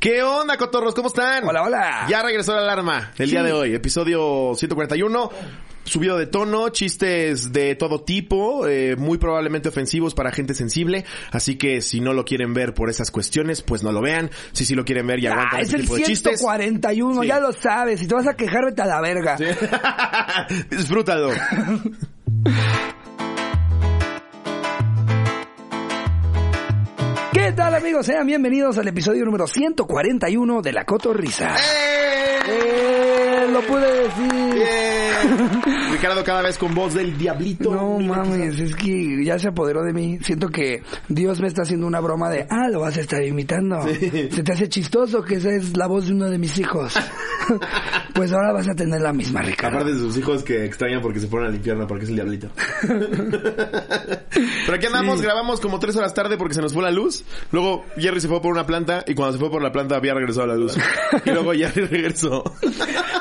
¿Qué onda, cotorros? ¿Cómo están? Hola, hola. Ya regresó la alarma el Sí. día de hoy, episodio 141. Subido de tono, chistes de todo tipo, eh, muy probablemente ofensivos para gente sensible. Así que si no lo quieren ver por esas cuestiones, pues no lo vean. Si sí lo quieren ver y Ah, aguantan es ese el tipo de chistes. 141, Sí. ya lo sabes. Si te vas a quejar, vete a la verga. Sí. Disfrútalo. ¿Qué tal, amigos? Sean bienvenidos al episodio número 141 de La Cotorrisa. ¡Eh! Lo pude decir. Bien. Ricardo cada vez con voz del diablito. No mames, es que ya se apoderó de mí. Siento que Dios me está haciendo una broma de, ah, lo vas a estar imitando. Se te hace chistoso que esa es la voz de uno de mis hijos. pues ahora vas a tener la misma, Ricardo. Aparte de sus hijos que extrañan porque se fueron al infierno porque es el diablito. Pero aquí andamos, Sí. grabamos como tres horas tarde porque se nos fue la luz. Luego Jerry se fue por una planta y cuando se fue por la planta había regresado la luz. Y luego Jerry regresó.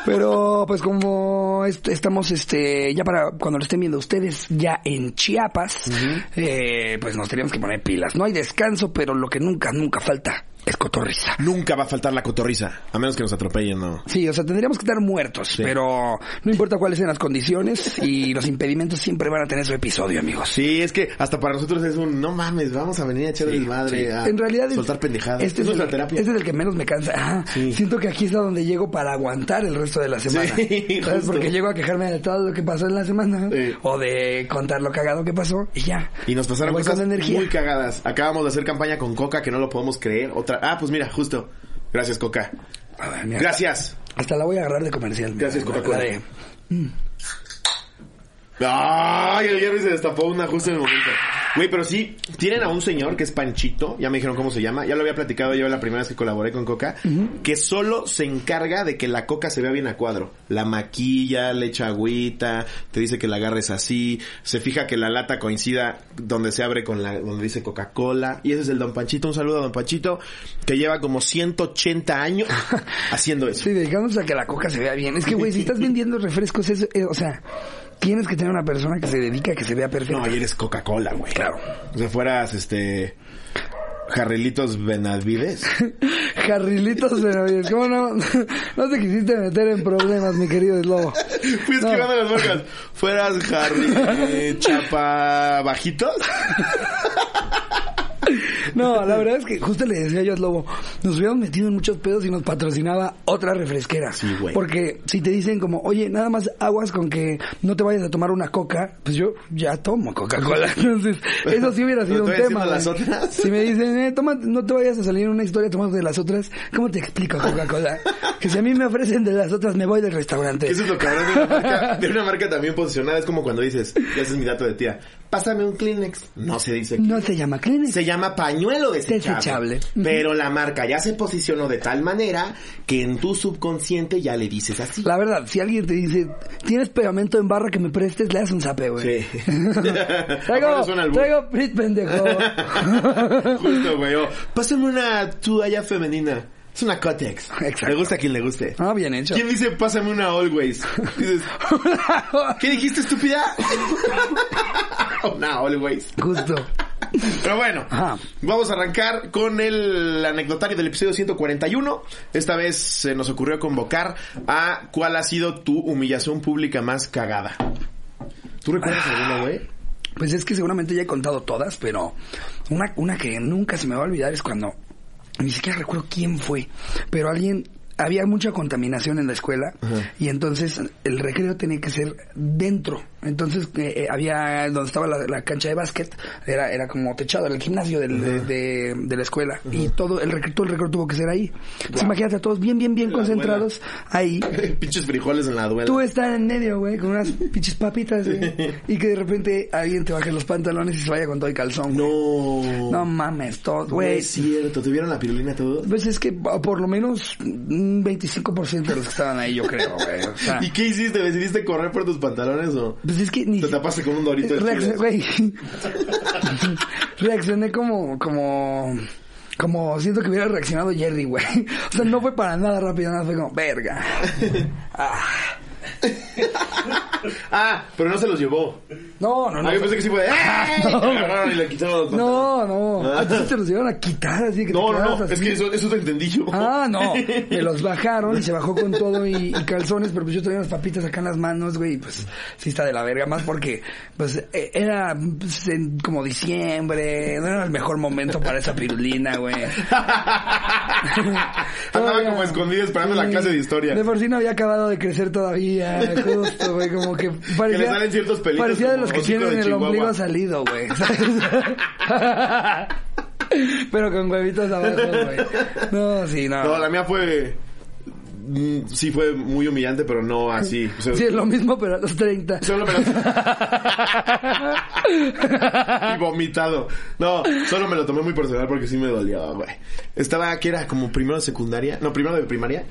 Pero pues como est- estamos este ya para cuando lo estén viendo ustedes ya en Chiapas, eh, pues nos tenemos que poner pilas. No hay descanso, pero lo que nunca, nunca falta es cotorriza. Nunca va a faltar la cotorriza. A menos que nos atropellen, ¿no? Sí, o sea, tendríamos que estar muertos, pero no importa cuáles sean las condiciones y los impedimentos siempre van a tener su episodio, amigos. Sí, es que hasta para nosotros es un no mames, vamos a venir a echar Sí, sí. a en realidad soltar pendejadas. Este es, el, terapia. este es el que menos me cansa. Sí. Siento que aquí es donde llego para aguantar el resto de la semana. ¿Sabes? Porque llego a quejarme de todo lo que pasó en la semana o de contar lo cagado que pasó y ya. Y nos pasaron Voy cosas energía. muy cagadas. Acabamos de hacer campaña con Coca que no lo podemos creer. Otra. Ah, pues mira, justo. Gracias, Coca. A ver, mira, Gracias. Hasta la voy a agarrar de comercial. Gracias, Coca-Cola. Ay, el Jerry se destapó una justo en el momento. Güey, pero sí, tienen a un señor que es Panchito, ya me dijeron cómo se llama, ya lo había platicado yo la primera vez que colaboré con Coca, que solo se encarga de que la coca se vea bien a cuadro. La maquilla, le echa agüita, te dice que la agarres así, se fija que la lata coincida donde se abre con la, donde dice Coca-Cola, y ese es el Don Panchito, un saludo a Don Panchito, que lleva como 180 años haciendo eso. Sí, dedicándose a que la coca se vea bien. Es que, güey, si estás vendiendo refrescos, es, eh, o sea, tienes que tener una persona que se dedica a que se vea perfecta. No, y eres Coca-Cola, güey. Claro. O sea, fueras, este... Jarrilitos Benavides. Jarrilitos Benavides, ¿cómo no? No te quisiste meter en problemas, mi querido Slobo. Fui No. esquivando las marcas. Fueras Harry eh, Chapa Bajitos. No, la verdad es que justo le decía yo a Slobo, nos hubiéramos metido en muchos pedos y nos patrocinaba otra refresquera. Sí, güey. Porque si te dicen como, oye, nada más aguas con que no te vayas a tomar una coca, pues yo ya tomo Coca-Cola. Entonces, eso sí hubiera sido un tema. las otras. Si me dicen, eh, toma, no te vayas a salir en una historia tomando de las otras, ¿cómo te explico Coca-Cola? que si a mí me ofrecen de las otras, me voy del restaurante. Eso es lo cabrón de una marca, de una marca también posicionada. Es como cuando dices, y ese es mi dato de tía, pásame un Kleenex. No se dice No se llama Kleenex. Se llama pañuelo desechable. Desechable. Pero la marca ya se posicionó de tal manera que en tu subconsciente ya le dices así. La verdad, si alguien te dice, tienes pegamento en barra que me prestes, le das un zape, güey. Sí. traigo, traigo Prit, pendejo. Justo, güey. o, Pásame una toalla femenina. Es una Cotex. Exacto. Le gusta a quien le guste. ah, bien hecho. ¿Quién dice pásame una Always? Dices, ¿qué dijiste, estúpida? una Always. Justo. Pero bueno, Ajá. vamos a arrancar con el anecdotario del episodio 141. Esta vez se nos ocurrió convocar a cuál ha sido tu humillación pública más cagada. ¿Tú recuerdas alguna, güey? Pues es que seguramente ya he contado todas, pero una, una que nunca se me va a olvidar es cuando, ni siquiera recuerdo quién fue, pero alguien, había mucha contaminación en la escuela Ajá. y entonces el recreo tenía que ser dentro. Entonces eh, eh, había, donde estaba la, la cancha de básquet, era, era como techado, era el gimnasio del- de, de- de la escuela y todo el recreo, todo el recreo tuvo que ser ahí. Entonces imagínate a todos bien, bien, bien La concentrados ahí. Pinches frijoles en la duela. Tú estás en medio, güey, con unas pinches papitas, güey. Y que de repente alguien te baje los pantalones y se vaya con todo el calzón. No. No mames, todo, No güey. es cierto. ¿Tuvieron la pirulina todo? Pues es que a- por lo menos un 25% de los que estaban ahí, yo creo, güey. O sea, ¿Y qué hiciste? ¿Decidiste correr por tus pantalones o pues es que ni... te tapaste con un dorito de Reaccioné. Reaccioné como, como, como siento que hubiera reaccionado Jerry, güey. O sea, no fue para nada rápido, nada, fue como, verga. Ah. ah, pero no se los llevó. No, no, no. Ah, yo pensé que sí fue. ¡Eh! No, Y agarraron y le quitaron los No, no. Ah. ¿A ti te los llevaron a quitar así que No, te no, no, así? es que eso, eso te entendí yo. Ah, no. Me los bajaron y se bajó con todo y, y calzones, pero pues yo traía unas papitas acá en las manos, güey, y pues sí está de la verga. Más porque, pues, eh, era pues, en como diciembre, no era el mejor momento para esa pirulina, güey. Andaba Todavía- como escondida esperando la clase de historia. De por sí no había acabado de crecer todavía, justo, güey, como que parecía... le salen ciertos pelitos Parecía de los que tienen el Chihuahua. ombligo salido, güey. Pero con huevitos abajo, güey. No, sí, no. No, la mía fue. mm, Sí, fue muy humillante, pero no así. O sea, Sí, es lo mismo, pero a los 30. Solo me lo... y vomitado. No, solo me lo tomé muy personal porque sí me dolió, güey. Estaba, que era como primero de secundaria, no, primero de primaria.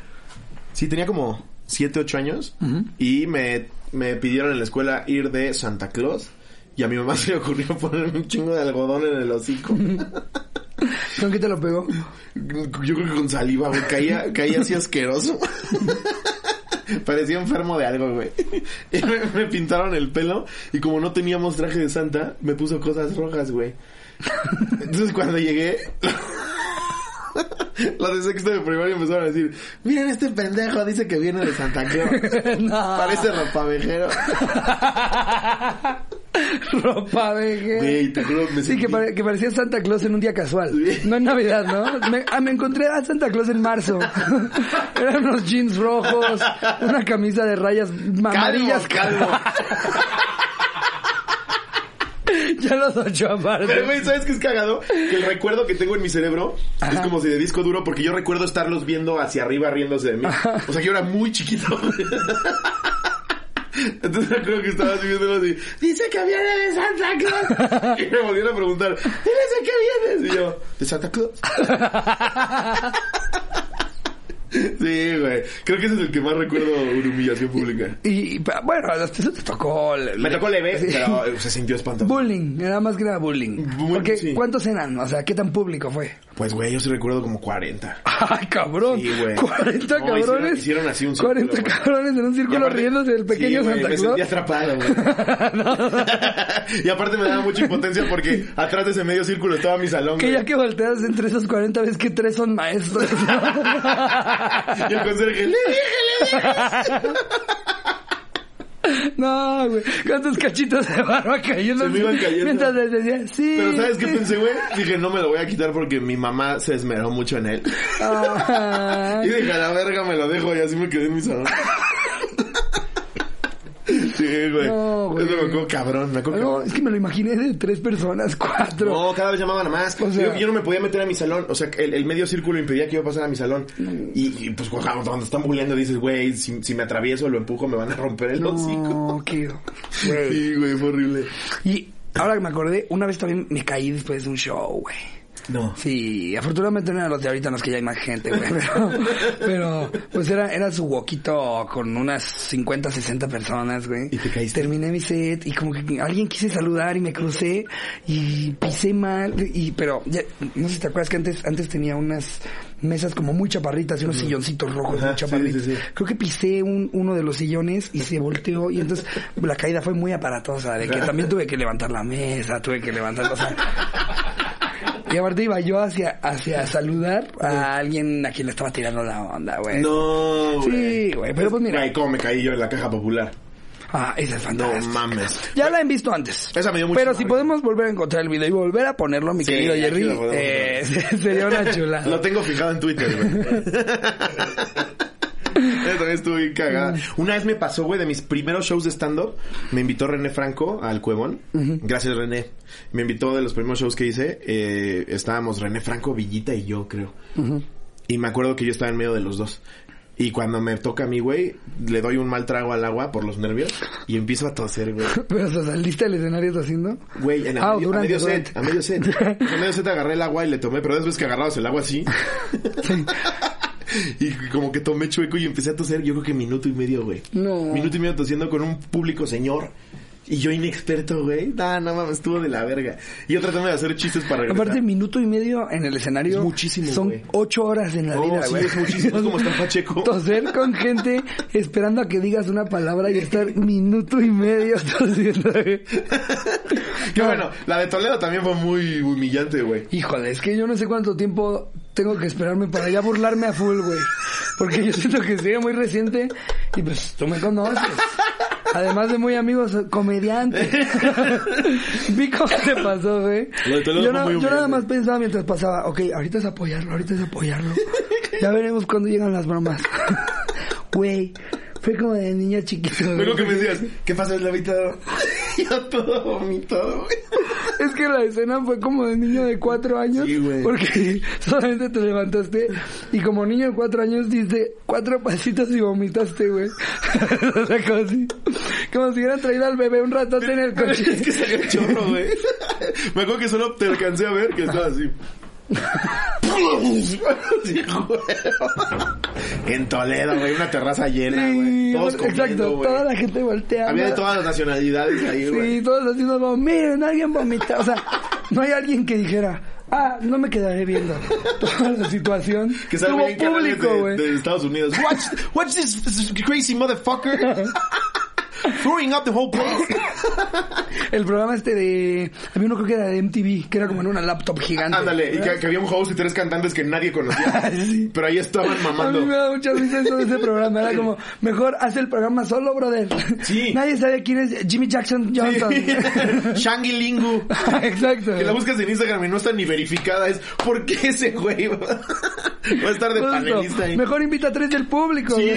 Sí, tenía como 7, 8 años. Y me, me pidieron en la escuela ir de Santa Claus. Y a mi mamá se le ocurrió ponerme un chingo de algodón en el hocico. ¿Con qué te lo pegó? Yo creo que con saliva, güey. Caía, caía así asqueroso. Parecía enfermo de algo, güey. Y me, me pintaron el pelo y como no teníamos traje de santa, me puso cosas rojas, güey. Entonces cuando llegué, los de sexto de primaria empezaron a decir, miren este pendejo, dice que viene de Santa Claus. No. Parece ropavejero. Ropa. Güey, te juro, me Sí, que, sentí- pare- que parecía Santa Claus en un día casual. Sí. No en Navidad, ¿no? Me, ah, me encontré a Santa Claus en marzo. Eran unos jeans rojos, una camisa de rayas amarillas. calvo. Ya los ocho aparte. Pero, güey, ¿sabes qué es cagado? Que el recuerdo que tengo en mi cerebro es como si de disco duro, porque yo recuerdo estarlos viendo hacia arriba riéndose de mí. O sea, que yo era muy chiquito. Entonces acuerdo que estaba viéndolo así. Dice que viene de Santa Claus. Y me volvieron a preguntar, ¿dice que vienes? Y yo, ¿de Santa Claus? Sí, güey. Creo que ese es el que más recuerdo una humillación pública. Y, y, bueno, eso te tocó. Me tocó leve, pero se sintió espantoso. Bullying, era más que nada bullying. Bu- Porque, sí. ¿cuántos eran? O sea, ¿qué tan público fue? Pues, güey, yo sí recuerdo como 40. Ay, cabrón. Sí, güey. 40 No, cabrones. hicieron- hicieron así un círculo, 40 güey. cabrones en un círculo aparte- riéndose del pequeño Sí, güey, Santa me Claus. sentí atrapado, güey. y aparte me daba mucha impotencia porque atrás de ese medio círculo estaba mi salón. Que güey. ya que volteas entre esos 40 ves que tres son maestros. Y el conserje, le dije, le dije. no, güey. ¿Cuántos cachitos de barba cayendo? Se me iban cayendo. Mientras les decía, sí. Pero ¿sabes qué sí. pensé, güey? Dije, no me lo voy a quitar porque mi mamá se esmeró mucho en él. Y dije, a la verga me lo dejo y así me quedé en mi salón. Sí, güey. No, güey. Eso me acuerdo cabrón, me acuerdo No, cabrón. es que me lo imaginé de tres personas, cuatro. No, cada vez llamaban a más. O sea- yo, yo no me podía meter a mi salón. O sea, el, el medio círculo impedía que yo pasara a mi salón. Y, y, pues cuando, cuando están bulleando dices, güey, si, si me atravieso lo empujo me van a romper el hocico. No, qué... güey. Sí, güey, fue horrible. Y ahora que me acordé, una vez también me caí después de un show, güey. No. Sí, afortunadamente no eran los de ahorita en los que ya hay más gente, güey. Pero, pero pues era, era su huequito con unas 50, 60 personas, güey. ¿Y te caíste? Terminé mi set y como que alguien quise saludar y me crucé y pisé mal. Y, pero, ya, no sé si te acuerdas que antes, antes tenía unas mesas como muy chaparritas y unos silloncitos rojos Ajá, muy chaparritos. sí, sí, sí. Creo que pisé un, uno de los sillones y se volteó y entonces la caída fue muy aparatosa, de que también tuve que levantar la mesa, tuve que levantar, o sea, y aparte iba yo hacia, hacia saludar a alguien a quien le estaba tirando la onda, güey. No, güey. Sí, güey, pero pues mira. Güey, cómo me caí yo en la caja popular. Ah, esa es No fantástica. mames. Ya la han visto antes. Esa me dio mucha Pero si podemos volver a encontrar el video y volver a ponerlo, mi Sí, querido Jerry, eh, sería una chulada. Lo tengo fijado en Twitter, güey. Esa también estuvo bien cagada. Una vez me pasó, güey, de mis primeros shows de stand-up. Me invitó René Franco al Cuevón. Gracias, René. Me invitó de los primeros shows que hice. Eh, estábamos René Franco, Villita y yo, creo. Y me acuerdo que yo estaba en medio de los dos. Y cuando me toca a mí, güey, le doy un mal trago al agua por los nervios y empiezo a toser, güey. Pero sea, saliste del escenario haciendo. Güey, en Ah, a, medio, a medio set, a medio set. A medio set agarré el agua y le tomé, pero después que agarrabas el agua así. y como que tomé chueco y empecé a toser, yo creo que minuto y medio, güey. No. Minuto y medio tosiendo con un público señor. Y yo inexperto, güey. Nah, no mames, estuvo de la verga. Y yo tratando de hacer chistes para regresar. Aparte, minuto y medio en el escenario. Es muchísimo, Son güey. ocho horas en la Oh, vida, sí, güey. es muchísimo. Es como estar Pacheco. Toser con gente esperando a que digas una palabra y estar minuto y medio tosiendo, güey. Que bueno, la de Toledo también fue muy humillante, güey. Híjole, es que yo no sé cuánto tiempo tengo que esperarme para ya burlarme a full, güey. Porque yo siento que sería muy reciente y pues tú me conoces. Además de muy amigos, comediante. Vi cómo te pasó, güey. Yo, na- yo nada más pensaba mientras pasaba, ok, ahorita es apoyarlo, ahorita es apoyarlo. Ya veremos cuando llegan las bromas. Güey, fue como de niña chiquito. güey. Luego que me decías, ¿qué pasa, Eslavito? yo todo vomitado, güey. Es que la escena fue como de niño de cuatro años. Sí, güey. Porque solamente te levantaste y como niño de cuatro años diste cuatro pasitos y vomitaste, güey. o sea, como si, como si hubieran traído al bebé un ratote en el coche. Es que salió chorro, güey. Me acuerdo que solo te alcancé a ver que estaba así. En Toledo, güey, una terraza llena, güey. Todos comiendo, exacto, güey. toda la gente volteando. Había de todas las nacionalidades ahí, güey. Sí, todos haciendo como, miren, alguien vomita. O sea, no hay alguien que dijera, ah, no me quedaré viendo toda la situación. Que sale en público, de, güey. de Estados Unidos. Watch, watch this crazy motherfucker. Throwing up the whole place. El programa este de... Había uno creo que era de MTV, que era como en una laptop gigante. Ándale, y que, que había un host y tres cantantes que nadie conocía. Sí. Pero ahí estaban A mí mamando. me da mucha risa eso de ese programa. Era como, mejor haz el programa solo, brother. Sí. Nadie sabe quién es Jimmy Jackson Johnson. Shangy Lingu. Exacto. Que la buscas en Instagram y no está ni verificada. Es, ¿por qué ese güey va a estar de Justo. panelista ahí? Mejor invita a tres del público. Sí,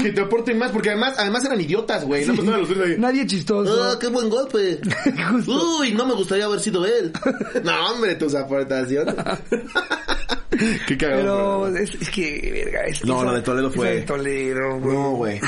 que te aporten más, porque además, además eran idiotas, güey. No pasaban los tres ahí. Nadie chistoso. Ah, qué buen golpe. Justo. Uy, no me gustaría haber sido él. No, hombre, tus aportaciones. qué cagado. Pero es, es que, verga, es No, esa- lo de Toledo fue- de Toledo, güey. No, güey.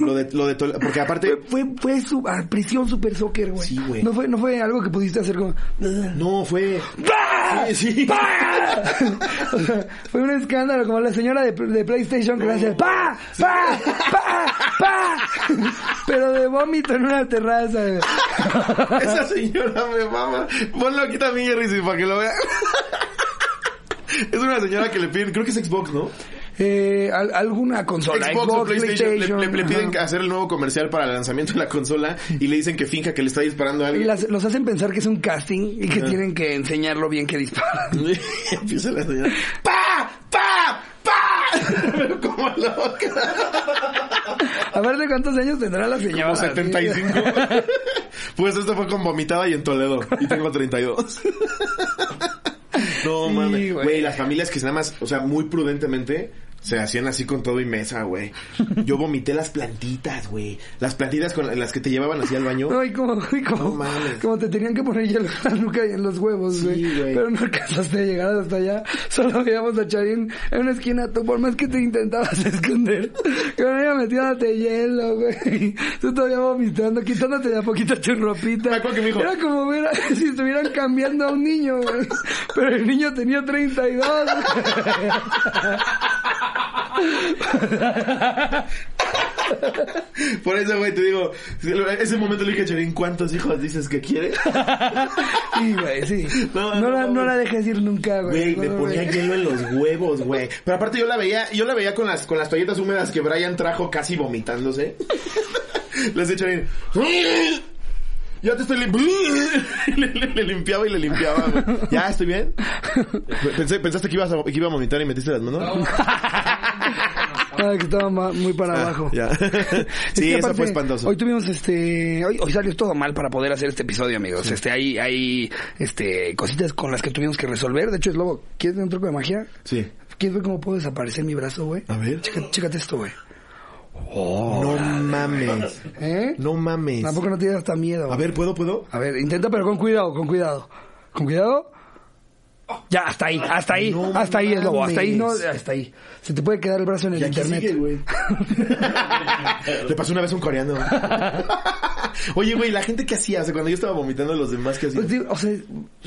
Lo de, lo de Toledo, porque aparte, Fue, fue su a prisión super soccer, güey. Sí, güey. No fue, no fue algo que pudiste hacer como. no, fue... ¡Bah! Sí, sí. ¡Bah! O sea, fue un escándalo como la señora de, de PlayStation que le hace ¡Pa! ¡Pa! ¡Pa! ¡Pa! Pero de vómito en una terraza. Esa señora me mama. Ponlo aquí también, Jerry, para que lo vea. Es una señora que le piden, creo que es Xbox, ¿no? Eh, al- alguna consola, Xbox, o Xbox, PlayStation, le- PlayStation. le, le piden ajá. hacer el nuevo comercial para el lanzamiento de la consola y le dicen que finja que le está disparando a alguien. las- los hacen pensar que es un casting y que tienen que enseñarlo bien que disparan. Empieza la señora. ¡Pa! Pero como loca. A ver de cuántos años tendrá la señora. Como 75. Pues esto fue con vomitada y en Toledo. Y tengo 32. No mames. Güey, las familias que nada más, o sea, muy prudentemente se hacían así con todo y mesa, güey. Yo vomité las plantitas, güey. Las plantitas con las que te llevaban así al baño. Ay, como, ay, como, No mames. como te tenían que poner en la nuca y en los huevos, Sí, güey. güey. Pero no alcanzaste a llegar hasta allá. Solo veíamos a Charín en una esquina. Tú, por más que te intentabas esconder, que me iba metiéndote hielo, güey. Tú todavía vomitando, quitándote de a poquito tu ropita. Me acuerdo que me dijo- Era como ver a- si estuvieran cambiando a un niño, güey. Pero el niño tenía 32. Por eso, güey, te digo, ese momento le dije a Charín, ¿cuántos hijos dices que quiere? Sí, güey, sí. No, No, no, la, no, la dejes ir nunca, güey. Güey, me ponía hielo en los huevos, güey. Pero aparte yo la veía, yo la veía con las, con las toallitas húmedas que Brian trajo casi vomitándose. Les eché bien. Ya te estoy limpiando. Le, le- le limpiaba y le limpiaba, güey. ¿Ya estoy bien? Pensé, ¿Pensaste que, ibas a, que iba a vomitar y metiste las manos? Ah, que estaba muy para Ah, abajo. ya. Es sí, eso fue espantoso. Hoy tuvimos este, hoy, hoy salió todo mal para poder hacer este episodio, amigos. Este, hay, hay, este, cositas con las que tuvimos que resolver. De hecho, es lobo. ¿Quieres ver un truco de magia? Sí. ¿Quieres ver cómo puedo desaparecer mi brazo, güey? A ver. Chécate, chécate esto, güey. No mames. ¿Eh? No mames. Tampoco no tienes hasta miedo. A ver, ¿puedo, puedo? A ver, intenta, pero con cuidado, con cuidado. Con cuidado. Ya, hasta ahí, hasta ahí, No hasta ahí es lobo, hasta ahí no, hasta ahí. Se te puede quedar el brazo en el internet. sigue. Le pasó una vez a un coreano. Oye, güey, la gente que hacía, o sea, cuando yo estaba vomitando, los demás que hacían. Pues, o sea,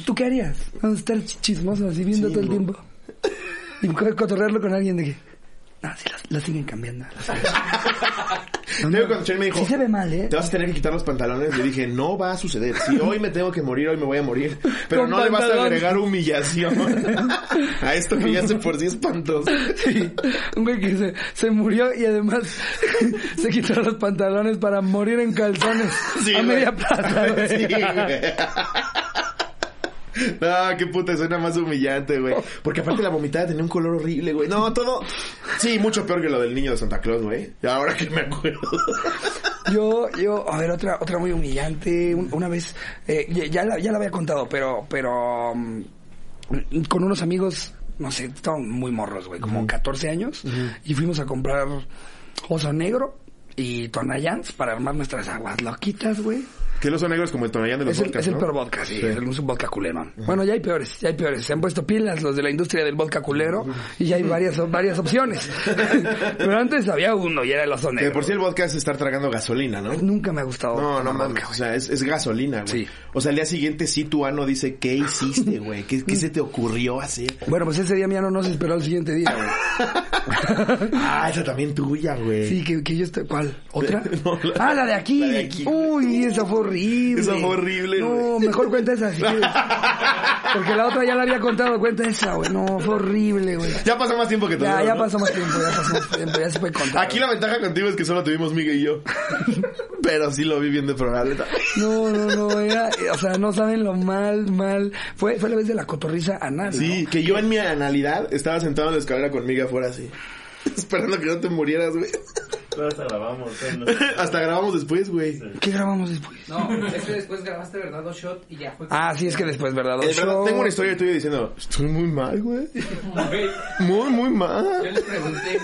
¿tú qué harías? Estar ch- chismoso así viendo Sí, todo el no. tiempo. Y co- cotorrearlo con alguien de que... No, sí, las, las siguen cambiando. las siguen- Luego cuando Chen me dijo, Sí se ve mal, ¿eh? te vas a tener que quitar los pantalones, le dije, no va a suceder. Si hoy me tengo que morir, hoy me voy a morir. Pero no le vas a agregar humillación a esto que ya se por sí espantoso. Sí, un güey que se, se murió y además se quitó los pantalones para morir en calzones Sí, a güey. media plaza, güey. Sí, güey. No, qué puta, suena más humillante, güey. Porque aparte la vomitada tenía un color horrible, güey. No, todo. Sí, mucho peor que lo del niño de Santa Claus, güey. Ahora que me acuerdo. Yo, yo, a ver, otra, otra muy humillante. Un- Una vez, eh, ya, la, ya la había contado, pero, pero, mm, con unos amigos, no sé, estaban muy morros, güey, como 14 años, y fuimos a comprar oso negro y tonayans para armar nuestras aguas loquitas, güey. Que los son negros como el tonallán de los Es el, vodkas, es el ¿no? peor vodka, sí, Sí. es un vodka culero. Bueno, ya hay peores, ya hay peores. Se han puesto pilas los de la industria del vodka culero y ya hay varias, varias opciones. Pero antes había uno y era el oso Que negro. de por sí el vodka es estar tragando gasolina, ¿no? Nunca me ha gustado. No, no mames, o sea, es, es gasolina, güey. Sí. O sea, al día siguiente sí tu ano dice, ¿qué hiciste, güey? ¿Qué, ¿Qué se te ocurrió hacer? Bueno, pues ese día mi ano no se esperó al siguiente día, güey. Ah, esa también tuya, güey. Sí, que, que yo estoy... ¿Cuál? ¿Otra? No, la- ah, la de aquí. la de aquí. Uy, esa fue horrible. Esa fue horrible, No, mejor cuenta esa, quieres. Porque la otra ya la había contado. Cuenta esa, güey. No, fue horrible, güey. Ya pasó más tiempo que todo. Ya, ya pasó más tiempo, ya pasó más tiempo. Ya se puede contar. Aquí la ventaja contigo es que solo tuvimos Miguel y yo. Pero sí lo vi bien de programa. No, no, no, era, o sea, no saben lo mal, mal. Fue, fue la vez de la cotorriza anal, Sí, ¿no? que yo en mi analidad estaba sentado en la escalera con Miguel afuera así. Esperando que no te murieras, güey. Pero hasta grabamos. ¿eh? No. Hasta grabamos después, güey. ¿Qué grabamos después? No, es que después grabaste, ¿verdad? Dos shot y ya fue. Ah, sí, es que después, ¿verdad? Dos verdad, shows. tengo una historia tuya diciendo, estoy muy mal, güey. Muy, muy Yo mal. les pregunté,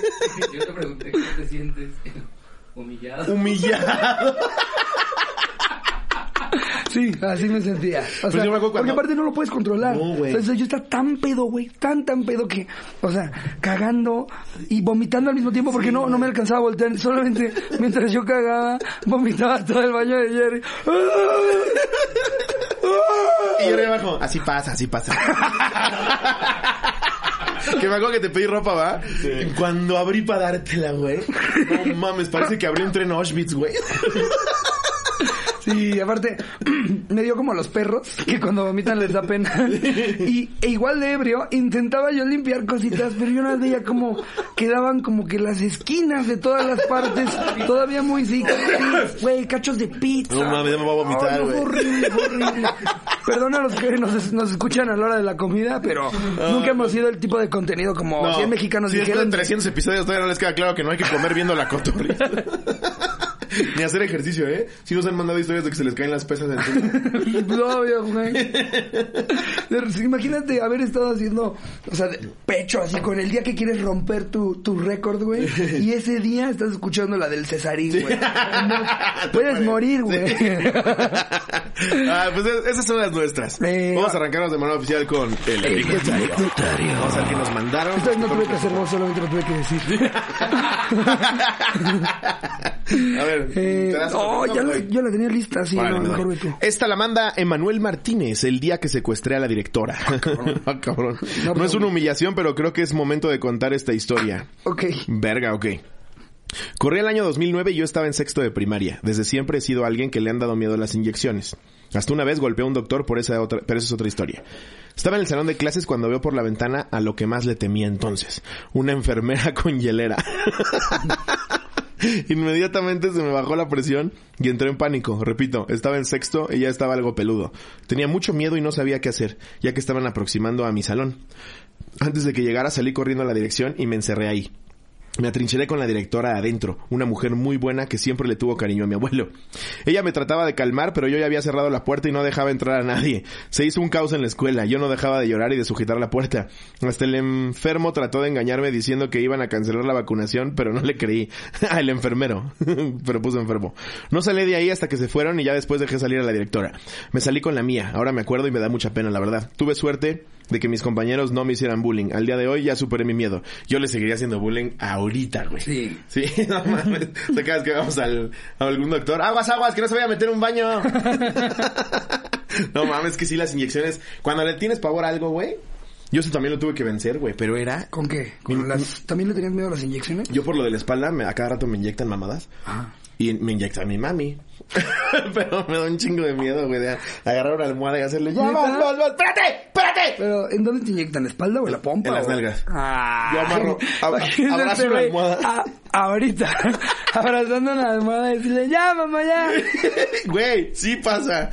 yo te pregunté cómo te sientes. Humillado. Humillado. Sí, así me sentía. O Pues sea, porque aparte no lo puedes controlar. No, güey. O sea, yo estaba tan pedo, güey, tan, tan pedo que, o sea, cagando y vomitando al mismo tiempo porque no, no me alcanzaba a voltear. Solamente mientras yo cagaba, vomitaba todo el baño de Jerry. Y yo de abajo, así pasa, así pasa. que me acuerdo que te pedí ropa, ¿va? Cuando abrí para dártela, güey. No mames, parece que abrí un tren a Auschwitz, güey. Sí, aparte, me dio como los perros, que cuando vomitan les da pena. Y e igual de ebrio, intentaba yo limpiar cositas, pero yo no veía como quedaban como que las esquinas de todas las partes todavía muy cicatrices, güey, cachos de pizza. No mames, ya me voy a vomitar, no, güey. horrible, horrible. Perdón a los que nos, nos escuchan a la hora de la comida, pero nunca hemos sido el tipo de contenido como 100 mexicanos si dijeron. de 300 episodios todavía no les queda claro que no hay que comer viendo la cotorrisa. Ni hacer ejercicio, ¿eh? Si nos han mandado historias de que se les caen las pesas encima. No, obvio, güey. Imagínate haber estado haciendo, o sea, de pecho así con el día que quieres romper tu, tu récord, güey. Y ese día estás escuchando la del Cesarín, güey. Puedes morir, güey. ah, pues es- esas son las nuestras. Eh, Vamos a arrancarnos de manera oficial con el anecdotario. Vamos al que nos mandaron. Entonces no tuve que hacer voz, solamente lo tuve que decir. A ver, Eh, ¿te das oh, ya la, yo la tenía lista, sí, Vale, no, mejor. Esta la manda Emanuel Martínez el día que secuestré a la directora. Ah, cabrón. No, No es una humillación, pero creo que es momento de contar esta historia. Ok. Verga, ok. Corría el año 2009 y yo estaba en sexto de primaria. Desde siempre he sido alguien que le han dado miedo a las inyecciones. Hasta una vez golpeé a un doctor por esa otra, pero esa es otra historia. Estaba en el salón de clases cuando veo por la ventana a lo que más le temía entonces. Una enfermera con hielera. Inmediatamente se me bajó la presión y entré en pánico. Repito, estaba en sexto y ya estaba algo peludo. Tenía mucho miedo y no sabía qué hacer, ya que estaban aproximando a mi salón. Antes de que llegara salí corriendo a la dirección y me encerré ahí. Me atrincheré con la directora adentro, una mujer muy buena que siempre le tuvo cariño a mi abuelo. Ella me trataba de calmar, pero yo ya había cerrado la puerta y no dejaba entrar a nadie. Se hizo un caos en la escuela, yo no dejaba de llorar y de sujetar la puerta. Hasta el enfermo trató de engañarme diciendo que iban a cancelar la vacunación, pero no le creí. Ah, el enfermero. pero puso enfermo. No salí de ahí hasta que se fueron y ya después dejé salir a la directora. Me salí con la mía, ahora me acuerdo y me da mucha pena, la verdad. Tuve suerte de que mis compañeros no me hicieran bullying. Al día de hoy ya superé mi miedo. Yo le seguiría haciendo bullying ahorita, güey. Sí. Sí, no mames. Te quedas que vamos al, a algún doctor. Aguas, aguas, que no se vaya a meter un baño. no mames, que sí, las inyecciones. Cuando le tienes pavor a algo, güey. Yo eso también lo tuve que vencer, güey, pero era... ¿Con qué? ¿Con las... ¿También le tenías miedo a las inyecciones? Yo por lo de la espalda, me, a cada rato me inyectan mamadas. Ah. Y me inyecta mi mami. pero me da un chingo de miedo, güey, de agarrar una almohada y hacerle... ¡Ya, vas, vas, vas! ¡Espérate! ¡Espérate! Pero, ¿en dónde te inyectan? ¿La espalda o en la pompa? En las nalgas. Ah. Yo amarro- ab- abrazo una almohada. a- ahorita, abrazando una almohada y decirle, ya, mamá, ya. Güey, sí pasa.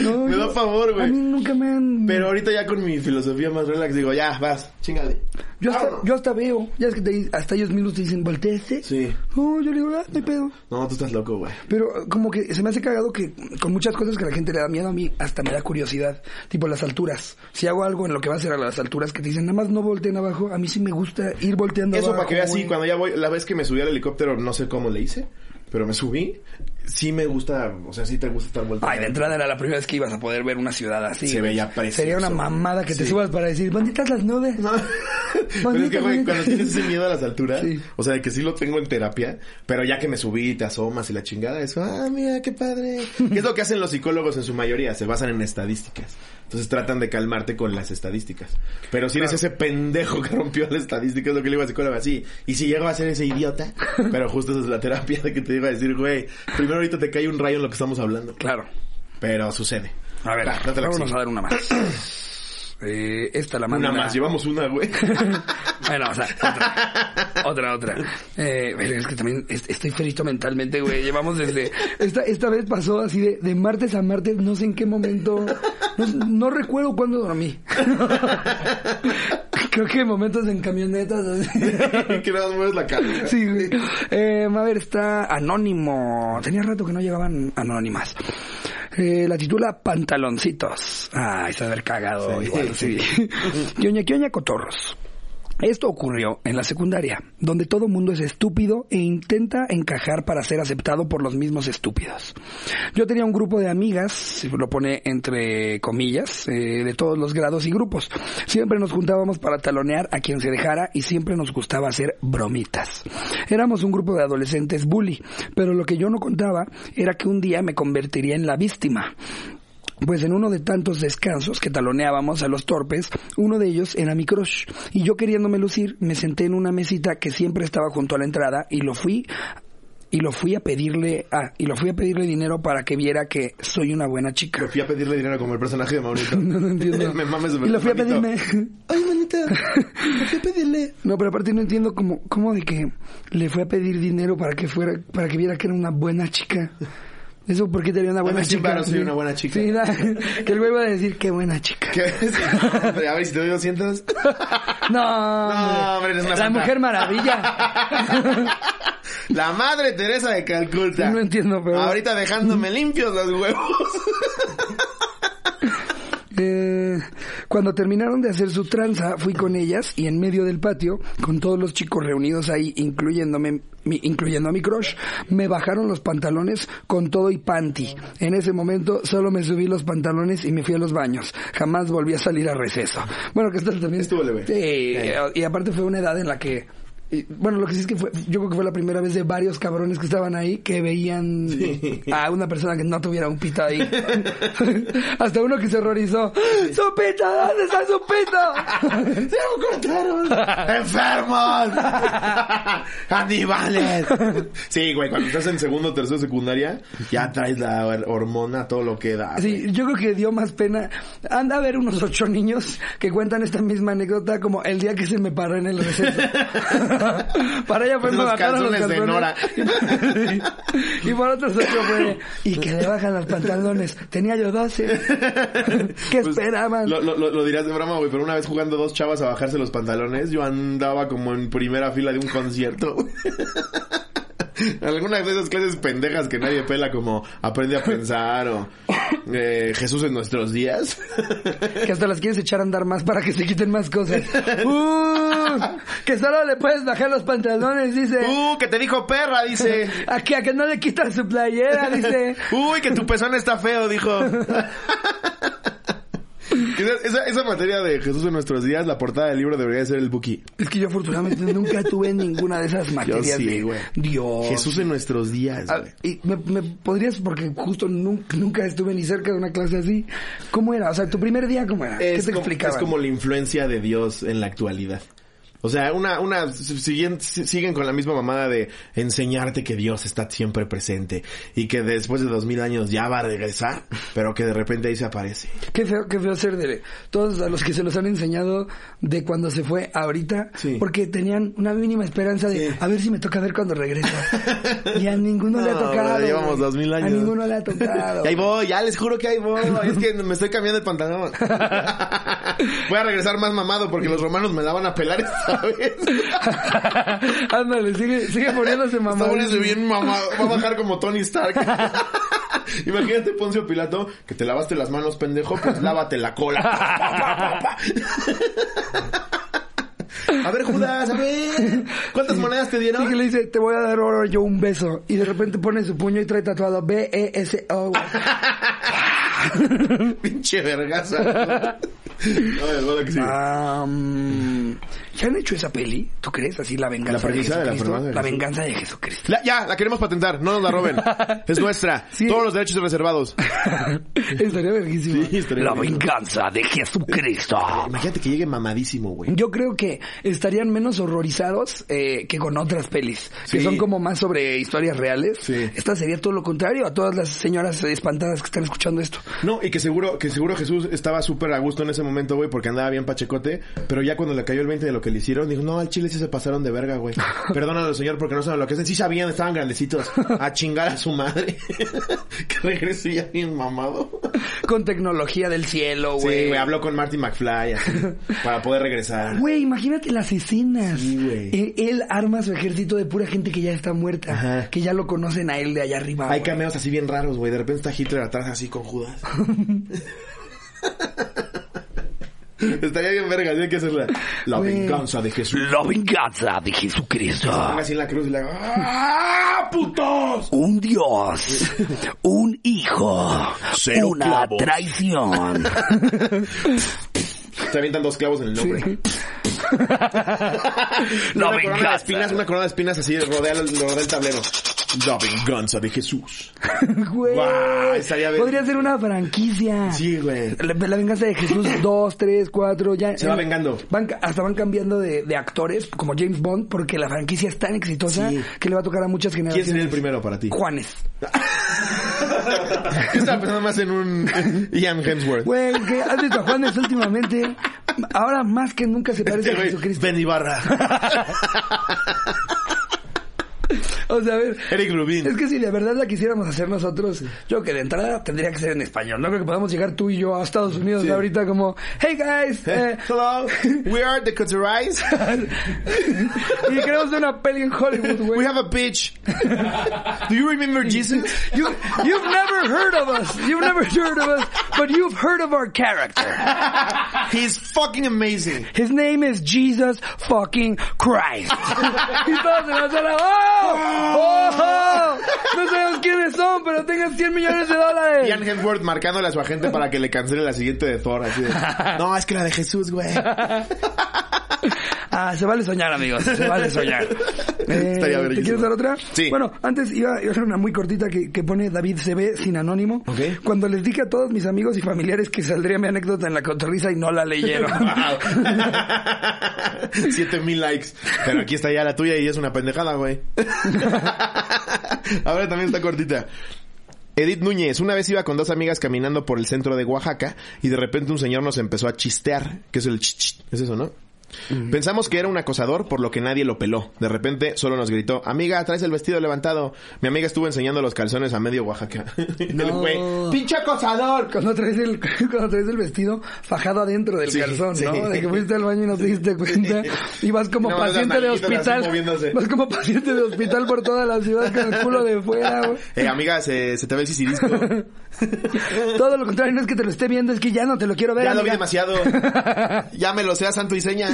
No, Me da favor, A mí güey. nunca me han... Pero ahorita ya con mi filosofía más relax digo, ya, vas, chingale. Yo hasta, yo hasta veo, ya es que te- hasta ellos mismos te dicen, volteese. Sí. No, yo le digo, ah, no hay pedo. No, tú estás loco, güey. Pero eh, como que se me hace cagado que con muchas cosas que a la gente le da miedo a mí, hasta me da curiosidad. Tipo las alturas. Si hago algo en lo que va a ser a las alturas que te dicen, nada más no volteen abajo, a mí sí me gusta ir volteando Eso abajo. para que veas, sí, güey. cuando ya voy, la vez que me subí al helicóptero, no sé cómo le hice, pero me subí, sí me gusta, o sea, sí te gusta estar vuelto. Ay, de entrada era la primera vez que ibas a poder ver una ciudad así. Se veía precioso. Sería una mamada que te Sí. subas para decir, ¿bonditas las nubes? No. Pero es que, güey, cuando tienes ese miedo a las alturas, Sí. o sea, de que sí lo tengo en terapia, pero ya que me subí, te asomas y la chingada, eso, ah, mira, qué padre. ¿Qué es lo que hacen los psicólogos en su mayoría? Se basan en estadísticas. Entonces tratan de calmarte con las estadísticas. Pero si eres ese pendejo que rompió la estadística, es lo que le digo a psicóloga, sí. Y si llego a ser ese idiota, pero justo esa es la terapia de que te digo a decir, güey, primero ahorita te cae un rayo en lo que estamos hablando. Claro. Pero sucede. A ver, Va, no vámonos a dar una más. Eh, esta la manda... Una más, llevamos una, güey. Bueno, o sea, otra, otra, otra. Eh, es que también est- estoy frito mentalmente, güey. Llevamos desde... Esta, esta vez pasó así de, de martes a martes, no sé en qué momento... No, no recuerdo cuándo dormí. Creo que momentos en camionetas. así. que nada más mueves la cara. Sí, güey. Eh, a ver, está Anónimo. Tenía rato que no llegaban anónimas. Eh, la titula Pantaloncitos. Ay, se ha de haber cagado Sí. igual, sí. Quioña, quioña, cotorros. Esto ocurrió en la secundaria, donde todo mundo es estúpido e intenta encajar para ser aceptado por los mismos estúpidos. Yo tenía un grupo de amigas, lo pone entre comillas, eh, de todos los grados y grupos. Siempre nos juntábamos para talonear a quien se dejara y siempre nos gustaba hacer bromitas. Éramos un grupo de adolescentes bully, pero lo que yo no contaba era que un día me convertiría en la víctima. Pues en uno de tantos descansos que taloneábamos a los torpes, uno de ellos era mi crush. Y yo queriéndome lucir, me senté en una mesita que siempre estaba junto a la entrada y lo fui y lo fui a pedirle, ah, y lo fui a pedirle dinero para que viera que soy una buena chica. Me fui a pedirle dinero como el personaje de Maurito. No, no entiendo. me mames y lo fui a pedirme. Ay, manita, me fui a pedirle. No, pero aparte no entiendo cómo, cómo de que le fue a pedir dinero para que fuera, para que viera que era una buena chica. Eso porque tenía una buena Dame chica. varos, soy una buena chica. Sí, que el güey va a decir qué buena chica. ¿Qué? Hombre, a ver si te doy 200. No, No, hombre, eres una la santa. mujer maravilla. La madre Teresa de Calcuta. No entiendo, pero- Ahorita dejándome limpios los huevos. Eh, cuando terminaron de hacer su tranza, fui con ellas y en medio del patio, con todos los chicos reunidos ahí, incluyéndome, mi- incluyendo a mi crush, me bajaron los pantalones con todo y panty. En ese momento solo me subí los pantalones y me fui a los baños. Jamás volví a salir a receso. Bueno, que esto también Estuvo leve. Sí, y aparte fue una edad en la que bueno, lo que sí es que fue, yo creo que fue la primera vez de varios cabrones que estaban ahí que veían a una persona que no tuviera un pito ahí. Hasta uno que se horrorizó. ¡Su pito! ¿Dónde está su pito? ¡Se lo cortaron! ¡Enfermos! ¡Aníbales! Sí, güey, cuando estás en segundo o tercero secundaria, ya traes la hormona, todo lo que da. Sí, yo creo que dio más pena. Anda a ver unos ocho niños que cuentan esta misma anécdota como el día que se me paró en el receso. Para ella fue Los me bajaron los calzones y por otros ocho fue y que le bajan los pantalones. Tenía yo doce. ¿Qué Pues, esperaban? Lo, lo, lo- lo dirás de broma, güey, pero una vez jugando dos chavas a bajarse los pantalones, yo andaba como en primera fila de un concierto. Algunas de esas clases pendejas que nadie pela como aprende a pensar o eh, Jesús en nuestros días. Que hasta las quieres echar a andar más para que se quiten más cosas. ¡Uh! que solo le puedes bajar los pantalones, dice. ¡Uh, que te dijo perra! Dice. A que, a que no le quitas su playera, dice. ¡Uy, que tu pezón está feo! Dijo. Esa, esa, esa materia de Jesús en nuestros días, la portada del libro debería ser el Buki. Es que yo afortunadamente nunca tuve ninguna de esas materias sí, güey. Dios. Jesús en nuestros días, Ah, y me, me podrías, porque justo nunca, nunca estuve ni cerca de una clase así. ¿Cómo era? O sea, tu primer día, ¿cómo era? ¿Qué Es te como, explicaban? es como la influencia de Dios en la actualidad. O sea, una, una, siguen, siguen con la misma mamada de enseñarte que Dios está siempre presente y que después de dos mil años ya va a regresar, pero que de repente ahí se aparece. Qué feo, qué feo ser de todos a los que se los han enseñado de cuando se fue ahorita, Sí. porque tenían una mínima esperanza de Sí. a ver si me toca ver cuando regresa. y a ninguno le ha tocado. bro, llevamos dos mil años. A ninguno le ha tocado. Y ahí voy, ya les juro que ahí voy. Es que me estoy cambiando el pantalón. Voy a regresar más mamado porque los romanos me la van a pelar esta vez. Ándale, sigue, sigue poniéndose Está mamá. poniéndose bien mamado. Va a bajar como Tony Stark. Imagínate Poncio Pilato que te lavaste las manos, pendejo, pues lávate la cola. A ver, Judas, a ver. ¿Cuántas monedas te Sí, dieron? que le dice, te voy a dar ahora yo un beso. Y de repente pone su puño y trae tatuado B-E-S-O. Pinche vergaza. De verdad que sí. ¿Ya han hecho esa peli? ¿Tú crees? Así, la venganza La de Jesucristo. de La venganza de Jesucristo. La- ya, la queremos patentar, no nos la roben. Es nuestra. Sí. Todos los derechos reservados. Estaría. Sí, estaría la verguísimo. venganza de Jesucristo. Imagínate que llegue mamadísimo, güey. Yo creo que estarían menos horrorizados eh, que con otras pelis, que son como más sobre historias reales. Esta sería todo lo contrario a todas las señoras espantadas que están escuchando esto. No, y que seguro, que seguro Jesús estaba súper a gusto en ese momento, güey, porque andaba bien pachecote, pero ya cuando le cayó el 20 de lo que le hicieron, dijo, no, al chile sí se pasaron de verga, güey. Perdónalo, señor, porque no saben lo que hacen. Sí sabían, estaban grandecitos. A chingar a su madre. que regrese ya bien mamado. Con tecnología del cielo, Sí, güey. güey, habló con Marty McFly, así, para poder regresar. Güey, imagínate las escenas. Sí, güey. él, él arma su ejército de pura gente que ya está muerta. Ajá. Que ya lo conocen a él de allá arriba. Hay güey. cameos así bien raros, güey. De repente está Hitler atrás así con Judas. Estaría bien verga, hay que hacerla. La Güey. venganza de Jesús. La venganza de Jesucristo. Ponga así en la cruz y le haga ¡Ah, putos! Un Dios, un hijo, Cero una clavos. traición. Se avientan dos clavos en el nombre. La una corona de venganza. espinas, una corona de espinas así rodea, el- rodea el tablero. La venganza de Jesús. Güey. Estaría bien. Podría ser una franquicia. Sí, güey. La, la venganza de Jesús 2, 3, 4, ya. Se va eh, vengando. Van, hasta van cambiando de, de actores, como James Bond, porque la franquicia es tan exitosa Sí. que le va a tocar a muchas ¿Quién generaciones. sería el primero para ti? Juanes. Yo estaba pensando más en un Ian Hemsworth. Güey, que has visto a Juanes últimamente. Ahora más que nunca se parece Este a güey, Jesucristo. Ben Ibarra. O sea, a ver. Eric Rubin. Es que si de verdad la quisiéramos hacer nosotros, yo que de entrada tendría que ser en español. No creo que podamos llegar tú y yo a Estados Unidos Sí. ahorita como, hey guys, eh, Hello, we are the Coterais. y queremos hacer una peli en Hollywood, güey. We have a pitch. Do you remember Jesus? You, you've never heard of us. You've never heard of us, but you've heard of our character. He's fucking amazing. His name is Jesus fucking Christ. y todos en la sala, ¡oh! ¡Oh! No sabemos quiénes son, pero tengan 100 millones de dólares. Ian Hemsworth marcándole a su agente para que le cancele la siguiente de Thor. Así de, no, es que la de Jesús, güey. Ah, se vale soñar, amigos. Se vale soñar. Eh, ¿Te quieres dar otra? Sí. Bueno, antes iba, iba a hacer una muy cortita que, que pone David CB sin anónimo. Ok. Cuando les dije a todos mis amigos y familiares que saldría mi anécdota en la cotorriza y no la leyeron. Siete mil likes. Pero aquí está ya la tuya y es una pendejada, güey. Ahora también está cortita. Edith Núñez, una vez iba con dos amigas caminando por el centro de Oaxaca y de repente un señor nos empezó a chistear, que es el ch, ch, es eso, ¿no? Pensamos que era un acosador, por lo que nadie lo peló. De repente solo nos gritó, amiga, traes el vestido levantado. Mi amiga estuvo enseñando los calzones a medio Oaxaca. El No. güey, pinche acosador. Cuando traes el, cuando traes el vestido fajado adentro del Sí, calzón, sí. ¿no? De que fuiste al baño y no te diste cuenta. Y vas como No, paciente de hospital. Vas como paciente de hospital por toda la ciudad con el culo de fuera, güey. Eh, amiga, se, se te ve el sisirisco. Todo lo contrario, no es que te lo esté viendo, es que ya no te lo quiero ver. Ya lo vi demasiado. Ya me lo sea santo y seña.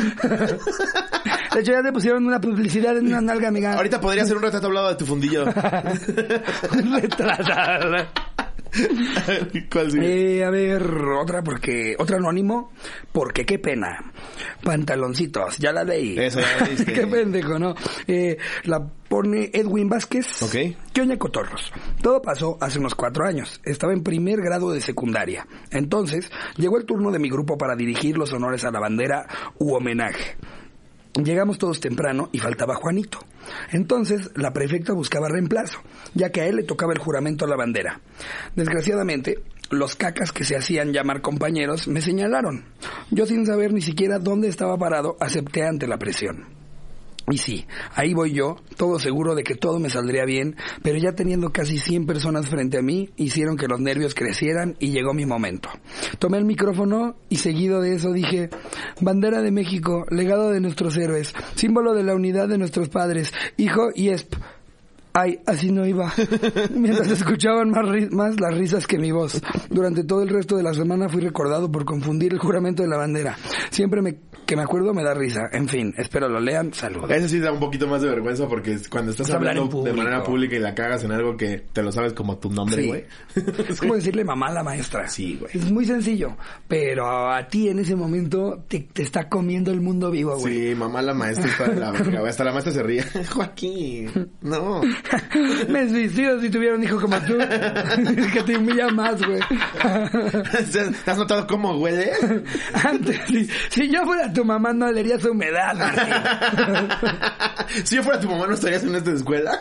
De hecho, ya te pusieron una publicidad en una nalga, amiga. Ahorita podría ser un retrato hablado de tu fundillo. Retratada. ¿Cuál sigue? Eh, a ver, otra porque, otro anónimo, porque qué pena. Pantaloncitos, ya la leí. Eso ya la qué pendejo, ¿no? Eh, la pone Edwin Vázquez. Ok. ¿Qué oña cotorros? Todo pasó hace unos cuatro años. Estaba en primer grado de secundaria. Entonces, llegó el turno de mi grupo para dirigir los honores a la bandera u homenaje. Llegamos todos temprano y faltaba Juanito. Entonces, la prefecta buscaba reemplazo, ya que a él le tocaba el juramento a la bandera. Desgraciadamente, los cacas que se hacían llamar compañeros me señalaron. Yo sin saber ni siquiera dónde estaba parado, acepté ante la presión. Y sí, ahí voy yo, todo seguro de que todo me saldría bien, pero ya teniendo casi 100 personas frente a mí, hicieron que los nervios crecieran y llegó mi momento. Tomé el micrófono y seguido de eso dije, bandera de México, legado de nuestros héroes, símbolo de la unidad de nuestros padres, hijo y esp... Ay, así no iba. Mientras escuchaban más, ri- más las risas que mi voz. Durante todo el resto de la semana fui recordado por confundir el juramento de la bandera. Siempre me, que me acuerdo me da risa. En fin, espero lo lean. Saludos. Ese sí da un poquito más de vergüenza porque cuando estás hablando de manera pública y la cagas en algo que te lo sabes como tu nombre, Sí. güey. Es como decirle mamá a la maestra. Sí, güey. Es muy sencillo. Pero a ti en ese momento te, te está comiendo el mundo vivo, güey. Sí, mamá la maestra está de la verga. Hasta la maestra se ríe. Joaquín, no. Me suicido si tuviera un hijo como tú. que te humilla más, güey. ¿Has notado cómo huele? Antes, si, si yo fuera tu mamá, no leerías humedad, si yo fuera tu mamá, ¿no estarías en esta escuela?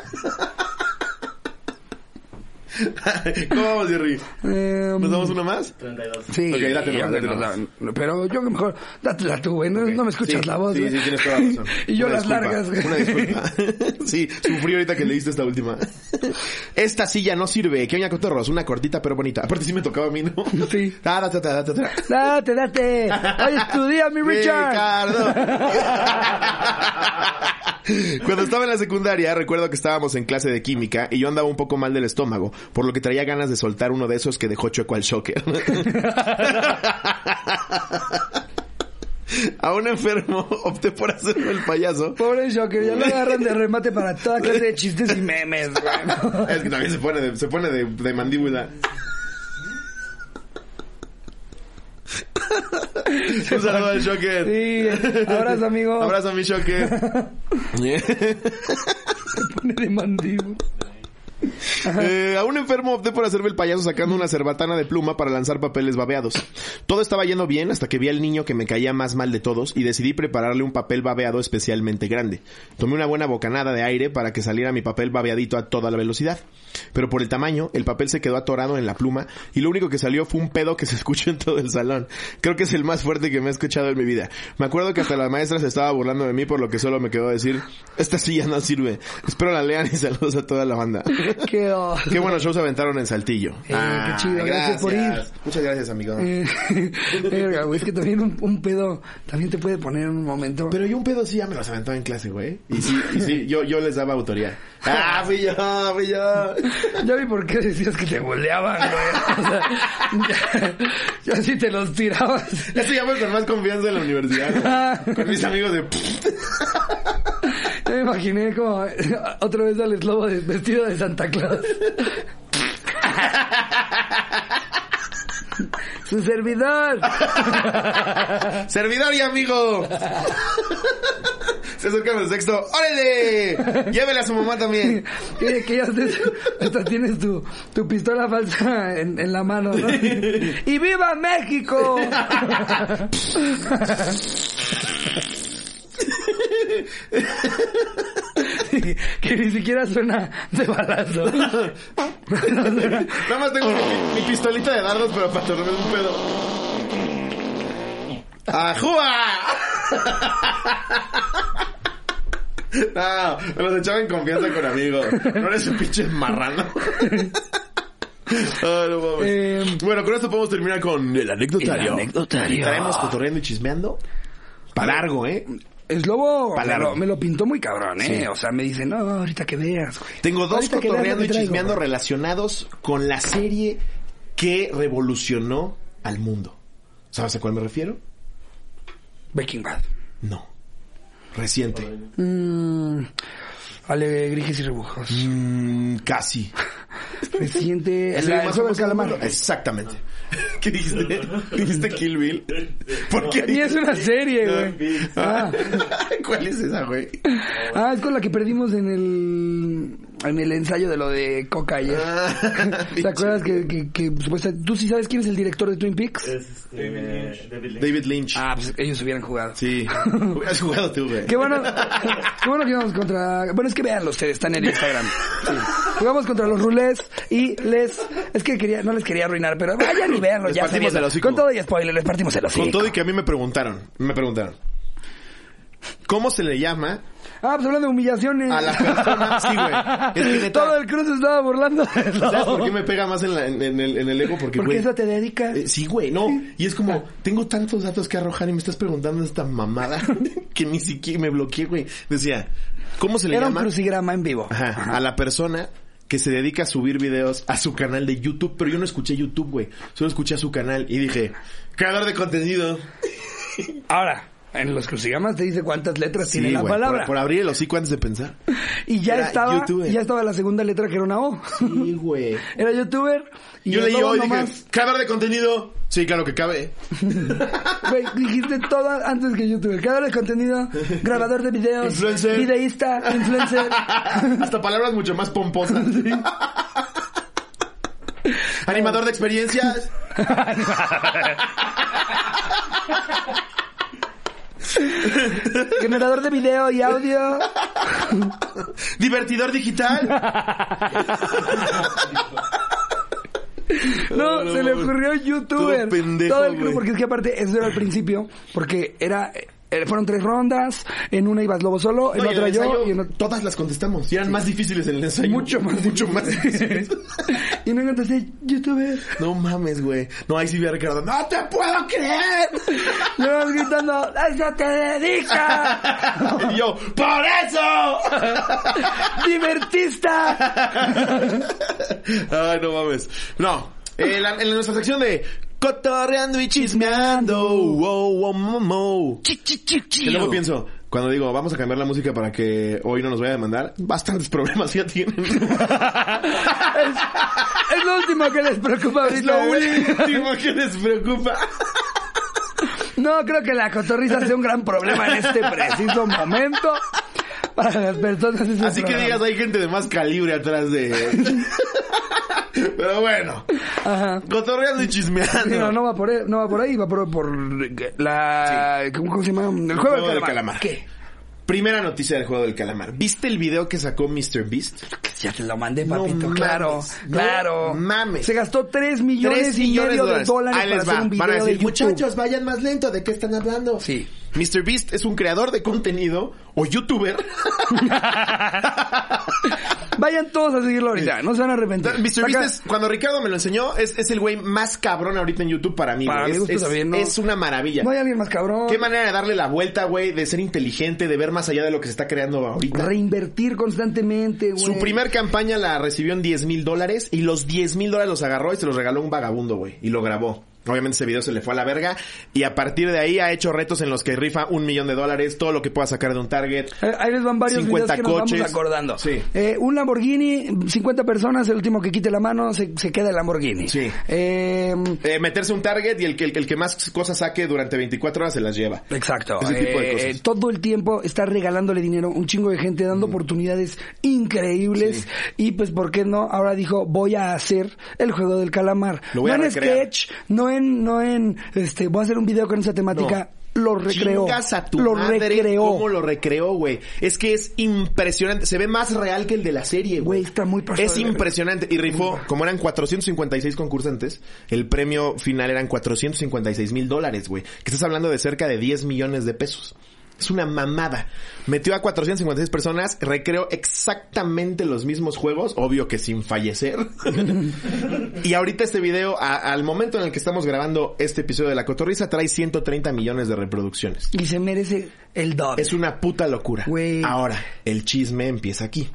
¿Cómo vamos, Jerry? Eh, ¿Nos damos una más? 32. Sí, Ok, date date pero yo que mejor, dátela tú, güey, no, no me escuchas Sí, la voz. Sí, güey. sí, tienes toda la razón. y yo Una las disculpa, largas, güey. Una disculpa. sí, sufrí ahorita que leíste esta última. Esta silla no sirve. ¿Qué oña cotorros? Una cortita pero bonita. Aparte sí me tocaba a mí, ¿no? Sí. Ah, date, date, date, date. Date, date. Hoy estudia, mi Richard. Ricardo. Cuando estaba en la secundaria, recuerdo que estábamos en clase de química y yo andaba un poco mal del estómago, por lo que traía ganas de soltar uno de esos que dejó chueco al shocker. A un enfermo opté por hacerme el payaso. Pobre Shocker, ya lo agarran de remate para toda clase de chistes y memes, güey. Es que también se pone de, se pone de, de mandíbula. Un saludo al Shocker. Sí, abrazo, amigo. Abrazo a mi Shocker. Pone de mandíbula. Eh, a un enfermo opté por hacerme el payaso sacando una cerbatana de pluma para lanzar papeles babeados. Todo estaba yendo bien hasta que vi al niño que me caía más mal de todos y decidí prepararle un papel babeado especialmente grande. Tomé una buena bocanada de aire para que saliera mi papel babeadito a toda la velocidad. Pero por el tamaño, el papel se quedó atorado en la pluma y lo único que salió fue un pedo que se escuchó en todo el salón. Creo que es el más fuerte que me he escuchado en mi vida. Me acuerdo que hasta la maestra se estaba burlando de mí por lo que solo me quedó decir, esta silla no sirve. Espero la lean y saludos a toda la banda. Qué. Qué buenos shows aventaron en Saltillo. Eh, qué chido, gracias por ir. Muchas gracias, amigo. Eh, verga, güey, es que también un, un pedo también te puede poner en un momento. Pero yo un pedo sí ya me los aventaba en clase, güey. Y sí, y sí, yo, yo les daba autoría. Ah, fui yo, fui yo. Ya vi por qué decías que te boleaban, güey. O sea, ya, ya sí te los tirabas. Esto ya fue con más confianza en la universidad. güey. Con mis amigos de... Ya me imaginé como otra vez al eslobo vestido de Santa Claus. Su servidor. ¡Servidor y amigo! Se acerca el sexto. ¡Órale! Llévele a su mamá también. Que, que ya estés- hasta tienes tu, tu pistola falsa en, en la mano, ¿no? ¡Y viva México! Que ni siquiera suena de balazo. Nada más tengo mi, mi pistolita de dardos, pero para tornar un pedo. ¡Ajúa! No, me los echaba en confianza con amigos. No eres un pinche marrano. Ah, no. Eh, bueno, con esto podemos terminar con el anecdotario. El anecdotario. Estaremos cotorreando y chismeando. Para largo, ¿eh? Es lobo, me lo, me lo pintó muy cabrón, ¿eh? Sí. O sea, me dice, no, ahorita que veas, güey. Tengo dos cotorreando y chismeando relacionados con la serie que revolucionó al mundo. ¿Sabes a cuál me refiero? Breaking Bad. No. Reciente. Mm, alegrijes y rebujos. Mm, casi. Reciente. ¿Es la- el calamar. Exactamente. ¿Qué dijiste? ¿Dijiste Kill Bill? ¿Por qué? Ni es una serie, No, güey. Ah. ¿Cuál es esa, güey? Ah, es con la que perdimos en el en el ensayo de lo de Coca ayer. Ah, ¿Te acuerdas que, que, que supuestamente... ¿Tú sí sabes quién es el director de Twin Peaks? Es este, David Lynch. David Lynch. David Lynch. Ah, pues ellos hubieran jugado. Sí. Has jugado tú, güey. Qué bueno, qué bueno que íbamos contra... Bueno, es que veanlo ustedes, están en Instagram. Sí. Jugamos contra los rulés y les... Es que quería, no les quería arruinar, pero vayan y véanlo Les ya partimos sabiendo. el hocico. Con todo y spoiler, les partimos el hocico. Con todo y que a mí me preguntaron. Me preguntaron. ¿Cómo se le llama Ah, pues hablando de humillaciones. a la persona? Sí, güey. Es que neta, Todo el cruz estaba burlando de eso. ¿Sabes por qué me pega más en, la- en- en el, en el ego? Porque, Porque güey, eso te dedicas. eh, sí, güey, no. Y es como, tengo tantos datos que arrojar y me estás preguntando esta mamada que ni siquiera me bloqueé, güey. Decía, ¿cómo se le Era un llama crucigrama en vivo. Ajá, a la persona que se dedica a subir videos a su canal de YouTube? Pero yo no escuché YouTube, güey. Solo escuché a su canal y dije, creador de contenido. Ahora, en los crucigramas te dice cuántas letras tiene la palabra. Por, por abrir el hocico antes de pensar. y ya Era estaba, youtuber. ya estaba la segunda letra que era una O. Sí, güey. Era youtuber. Y Yo leí hoy dije, nomás. creador de contenido. Sí, claro que cabe. Güey, dijiste todo antes que youtuber. Creador de contenido, grabador de videos, Influencer. videísta, influencer. Hasta palabras mucho más pomposas. Animador de experiencias. generador de video y audio. Divertidor digital. No, No, se le ocurrió youtuber. todo pendejo, Todo el güey. porque es que aparte, eso era al principio, porque era, eh, fueron tres rondas, en una ibas lobo solo, en No, otra el yo, ensayo, y en otra... Todas las contestamos. Y eran más difíciles en el ensayo. Mucho más Mucho más difíciles. y no encontraste youtuber. no mames, güey. No, ahí sí vi a Ricardo. ¡No te puedo creer! Le vas gritando, ¡a eso te dedicas! y yo, ¡por eso! ¡Divertista! Ay, no mames. No. La- en nuestra sección de cotorreando y chismeando. Wow, wow, momo. Que luego pienso, cuando digo, vamos a cambiar la música para que hoy no nos vaya a demandar, bastantes problemas ya tienen. Es, es lo último que les preocupa es lo ahorita. último que les preocupa. No creo que la cotorriza sea un gran problema en este preciso momento para las personas. Así que digas, hay gente de más calibre atrás de... Pero bueno, Ajá. cotorreando y chismeando. Sí, no, no va por ahí, no va por ahí, va por, por la... ¿cómo, cómo se llama? El juego, juego del del calamar. ¿Qué? Primera noticia del juego del calamar. ¿Viste el video que sacó Mr. Beast? Ya te lo mandé, No papito. mames, claro, no claro. mames. Se gastó 3 millones Tres y millones medio de dólares, Ahí para hacer un video Van a decir, de YouTube. muchachos, vayan más lento. ¿De qué están hablando? Sí. Mr. Beast es un creador de contenido o youtuber. Vayan todos a seguirlo ahorita, no se van a arrepentir. Mr. Beast es, cuando Ricardo me lo enseñó, es, es el güey más cabrón ahorita en YouTube para mí. Para güey. mi es, gusto es- también, ¿no? es una maravilla. No hay alguien más cabrón. Qué manera de darle la vuelta, güey, de ser inteligente, de ver más allá de lo que se está creando ahorita. Reinvertir constantemente, güey. Su primer campaña la recibió en 10 mil dólares y los 10 mil dólares los agarró y se los regaló un vagabundo, güey. Y lo grabó. Obviamente ese video se le fue a la verga y a partir de ahí ha hecho retos en los que rifa un millón de dólares, todo lo que pueda sacar de un target. Eh, Ahí les van varios 50 videos que nos coches. vamos acordando. Sí. Eh, un Lamborghini, 50 personas, el último que quite la mano se, se queda el Lamborghini. Sí. Eh, Eh, meterse un target y el que, el, que- el que más cosas saque durante 24 horas se las lleva. Exacto. Ese tipo de cosas. todo el tiempo está regalándole dinero, un chingo de gente dando oportunidades increíbles. Y pues, ¿por qué no? Ahora dijo, voy a hacer el juego del calamar. Lo voy no a en recrear. sketch, no en, no en, este, voy a hacer un video con esa temática. Lo recreó. Chingas a tu lo madre, recreó. ¿Cómo lo recreó, güey? Es que es impresionante. Se ve más real que el de la serie, güey. Está muy pasado Es impresionante. Y rifó, como eran 456 concursantes, el premio final eran 456 mil dólares, güey. Que estás hablando de cerca de 10 millones de pesos. Es una mamada. Metió a 456 personas, recreó exactamente los mismos juegos, obvio que sin fallecer. y ahorita este video, a- al momento en el que estamos grabando este episodio de La Cotorriza, trae 130 millones de reproducciones. Y se merece el doble. Es una puta locura. Güey. Ahora, el chisme empieza aquí.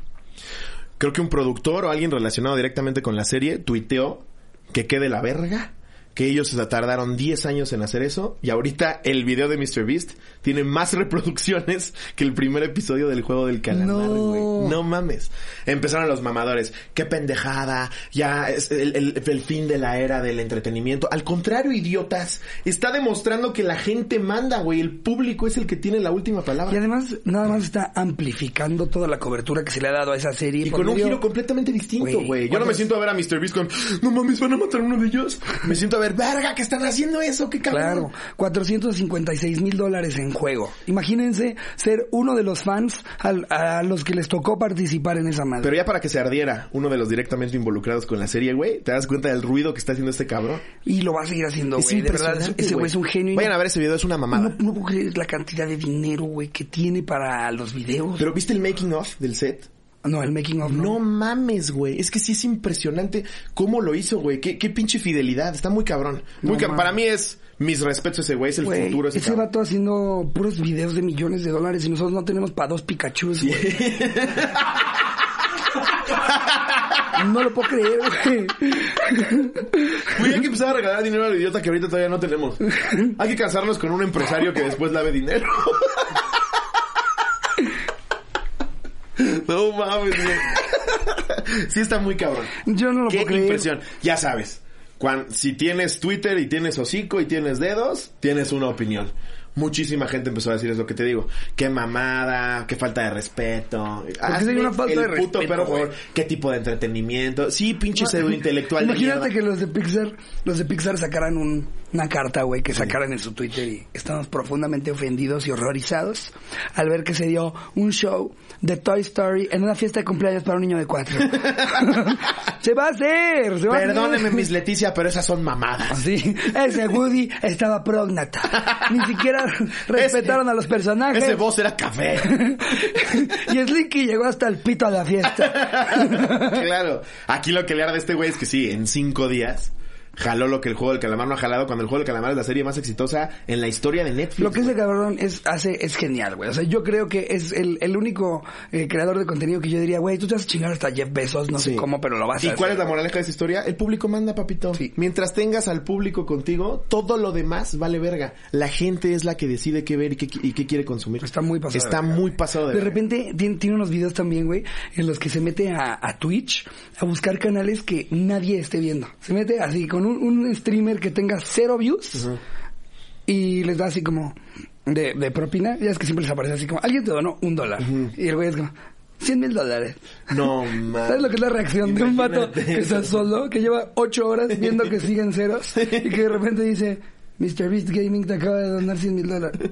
Creo que un productor o alguien relacionado directamente con la serie tuiteó que quede la verga que ellos se tardaron 10 años en hacer eso y ahorita el video de Mr. Beast tiene más reproducciones que el primer episodio del juego del calamar, No. güey. No mames. Empezaron los mamadores. Qué pendejada. Ya es el, el- el fin de la era del entretenimiento. Al contrario, idiotas. Está demostrando que la gente manda, güey. El público es el que tiene la última Y palabra. además, nada más está amplificando toda la cobertura que se le ha dado a esa serie. Y con un giro completamente distinto, Güey. Yo no me ¿cuántas- siento a ver a Mr. Beast con, no mames, van a matar a uno de ellos. Me siento a ver, verga, que están haciendo eso, qué cabrón. Claro, 456 mil dólares en juego. Imagínense ser uno de los fans al- a los que les tocó participar en esa madre. Pero ya para que se ardiera uno de los directamente involucrados con la serie, güey, ¿te das cuenta del ruido que está haciendo este cabrón? y lo va a seguir haciendo, Es güey. De verdad, ese güey es un genio. Vayan a ver ese video, es una mamada. No, no puedo creer la cantidad de dinero, güey, que tiene para los videos. Pero ¿viste el making of del set? No, el making of no. No mames, güey. Es que sí es impresionante cómo lo hizo, güey. Qué, qué pinche fidelidad. Está muy cabrón. Muy No cab- mames. Para mí es mis respetos ese güey. Es el Güey, futuro ese, ese cabrón. vato haciendo puros videos de millones de dólares y nosotros no tenemos para dos Pikachus, güey. No lo puedo creer, güey. Güey, hay que empezar a regalar dinero al idiota que ahorita todavía no tenemos. Hay que casarnos con un empresario que después lave dinero. No mames, güey. Sí está muy cabrón. Yo no lo Qué puedo creer. impresión. Ya sabes, cuan- si tienes Twitter y tienes hocico y tienes dedos, tienes una opinión. Muchísima gente empezó a decir es lo que te digo. Qué mamada, qué falta de respeto. Hazme hay una falta el de puto respeto, güey. por qué tipo de entretenimiento. Sí, pinche pseudo intelectual. Imagínate que los de Pixar, los de Pixar sacaran un- una carta, güey, que sacaran en su Twitter y estamos profundamente ofendidos y horrorizados al ver que se dio un show de Toy Story en una fiesta de cumpleaños para un niño de cuatro. se va a hacer, se va a hacer. Perdóneme, Miss Leticia, pero esas son mamadas. Sí, ese Woody estaba prógnata. Ni siquiera respetaron a los personajes. Ese voz era café. y Slinky llegó hasta el pito a la fiesta. claro. Aquí lo que le arde a este güey es que sí, en cinco días jaló lo que el juego del calamar no ha jalado cuando el juego del calamar es la serie más exitosa en la historia de Netflix. Lo que ese cabrón es, hace es genial, güey. O sea, yo creo que es el, el único eh, creador de contenido que yo diría, güey, tú te vas a chingar hasta Jeff Bezos, no sé cómo, pero lo vas a ¿Y hacer. cuál es la moraleja de esa historia? El público manda, papito. Sí. Mientras tengas al público contigo, todo lo demás vale verga. La gente es la que decide qué ver y qué, y qué quiere consumir. Está muy pasado Está muy pasado de, De repente tiene, tiene unos videos también, güey, en los que se mete a, a Twitch a buscar canales que nadie esté viendo. Se mete así con un, un streamer que tenga cero views y les da así como de, de propina. Ya es que siempre les aparece así como, alguien te donó un dólar. Y el güey es como, 100 mil dólares. No, man. ¿Sabes lo que es la reacción de un vato que está solo, que lleva ocho horas viendo que siguen ceros y que de repente dice, Mr. Beast Gaming te acaba de donar 100 mil dólares?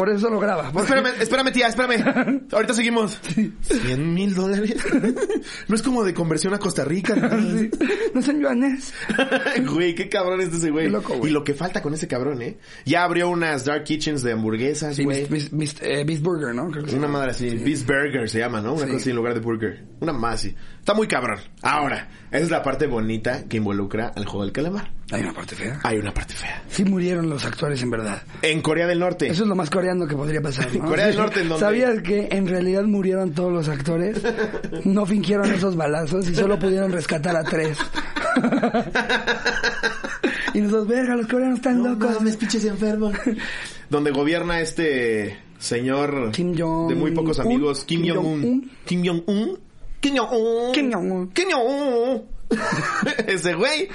Por eso lo graba. porque- Espérame, espérame, tía, espérame. Ahorita seguimos. ¿Cien mil dólares? No es como de conversión a Costa Rica. Sí. No son yuanes. güey, qué cabrón es ese güey. Qué loco, güey. Y lo que falta con ese cabrón, ¿eh? Ya abrió unas dark kitchens de hamburguesas, Sí, güey. Beast, Beast- eh, Beast Burger, ¿no? Creo que Una madre así, Beast Burger se llama, ¿no? Una Sí. cosa así en lugar de burger. Una más así. Está muy cabrón. Ahora, esa es la parte bonita que involucra al juego del calamar. Hay una parte fea. Hay una parte fea. Sí murieron los actores en verdad. En Corea del Norte. Eso es lo más coreano que podría pasar. ¿no? Corea del Norte, ¿en dónde? ¿Sabías que en realidad murieron todos los actores? No fingieron esos balazos y solo pudieron rescatar a tres. y nosotros, verga, los coreanos están locos. pinches enfermos. Donde gobierna este señor Kim Jong- de muy pocos Un. amigos, Kim, Kim Jong-un. Jong-un. Kim Jong-un. Kim Jong-un. Kim Jong-un. Kim Jong-un. Ese güey.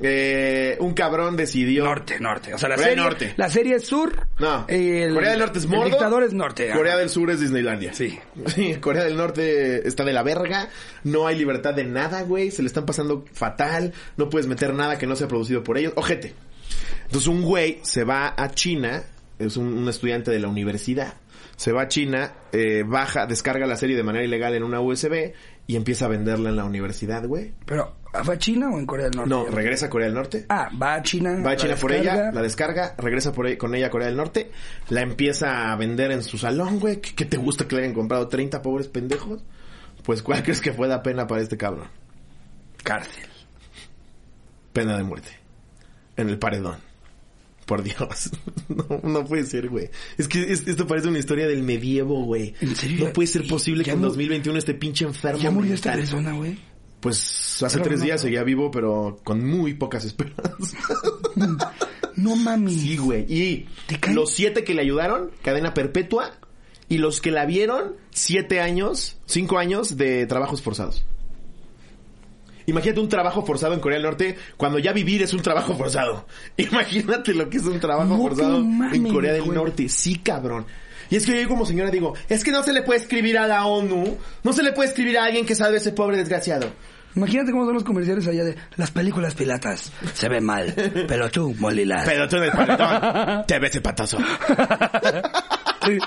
Eh, un cabrón decidió. Norte, norte. O sea, la Corea serie, Norte. la serie es sur. No. el- Corea del Norte es Mordor. El dictador es norte. Corea del Sur es Disneylandia. Sí. Sí, Corea del Norte está de la verga. No hay libertad de nada, güey. Se le están pasando fatal. No puedes meter nada que no sea producido por ellos. Ojete. Entonces un güey se va a China. Es un, un estudiante de la universidad. Se va a China, eh, baja, descarga la serie de manera ilegal en una USB y empieza a venderla en la universidad, güey. Pero, ¿fue a China o en Corea del Norte? No, regresa a Corea del Norte. Ah, va a China. Va a China por ella, la descarga, regresa por e- con ella a Corea del Norte, la empieza a vender en su salón, güey. ¿Qué, qué te gusta que le hayan comprado 30 pobres pendejos? Pues, ¿cuál crees que fue la pena para este cabrón? Cárcel. Pena de muerte. En el paredón. Por Dios. No, no puede ser, güey. Es que es- esto parece una historia del medievo, güey. ¿En serio? No puede ser posible que en mu- 2021 este pinche enfermo ¿Ya murió esta persona, güey? Pues hace Pero tres no- días seguía vivo, pero con muy pocas esperanzas. No mami. sí, güey. Y los siete que le ayudaron, cadena perpetua. Y los que la vieron, siete años, cinco años de trabajos forzados. Imagínate un trabajo forzado en Corea del Norte cuando ya vivir es un trabajo forzado. Imagínate lo que es un trabajo No forzado mames, en Corea del güey. Norte. Sí, cabrón. Y es que yo como señora digo, es que no se le puede escribir a la ONU, no se le puede escribir a alguien que salve a ese pobre desgraciado. Imagínate cómo son los comerciales allá de las películas pilatas. Se ve mal, pero tú, Molila. Pero tú en el paredón te ves el patazo. Sí.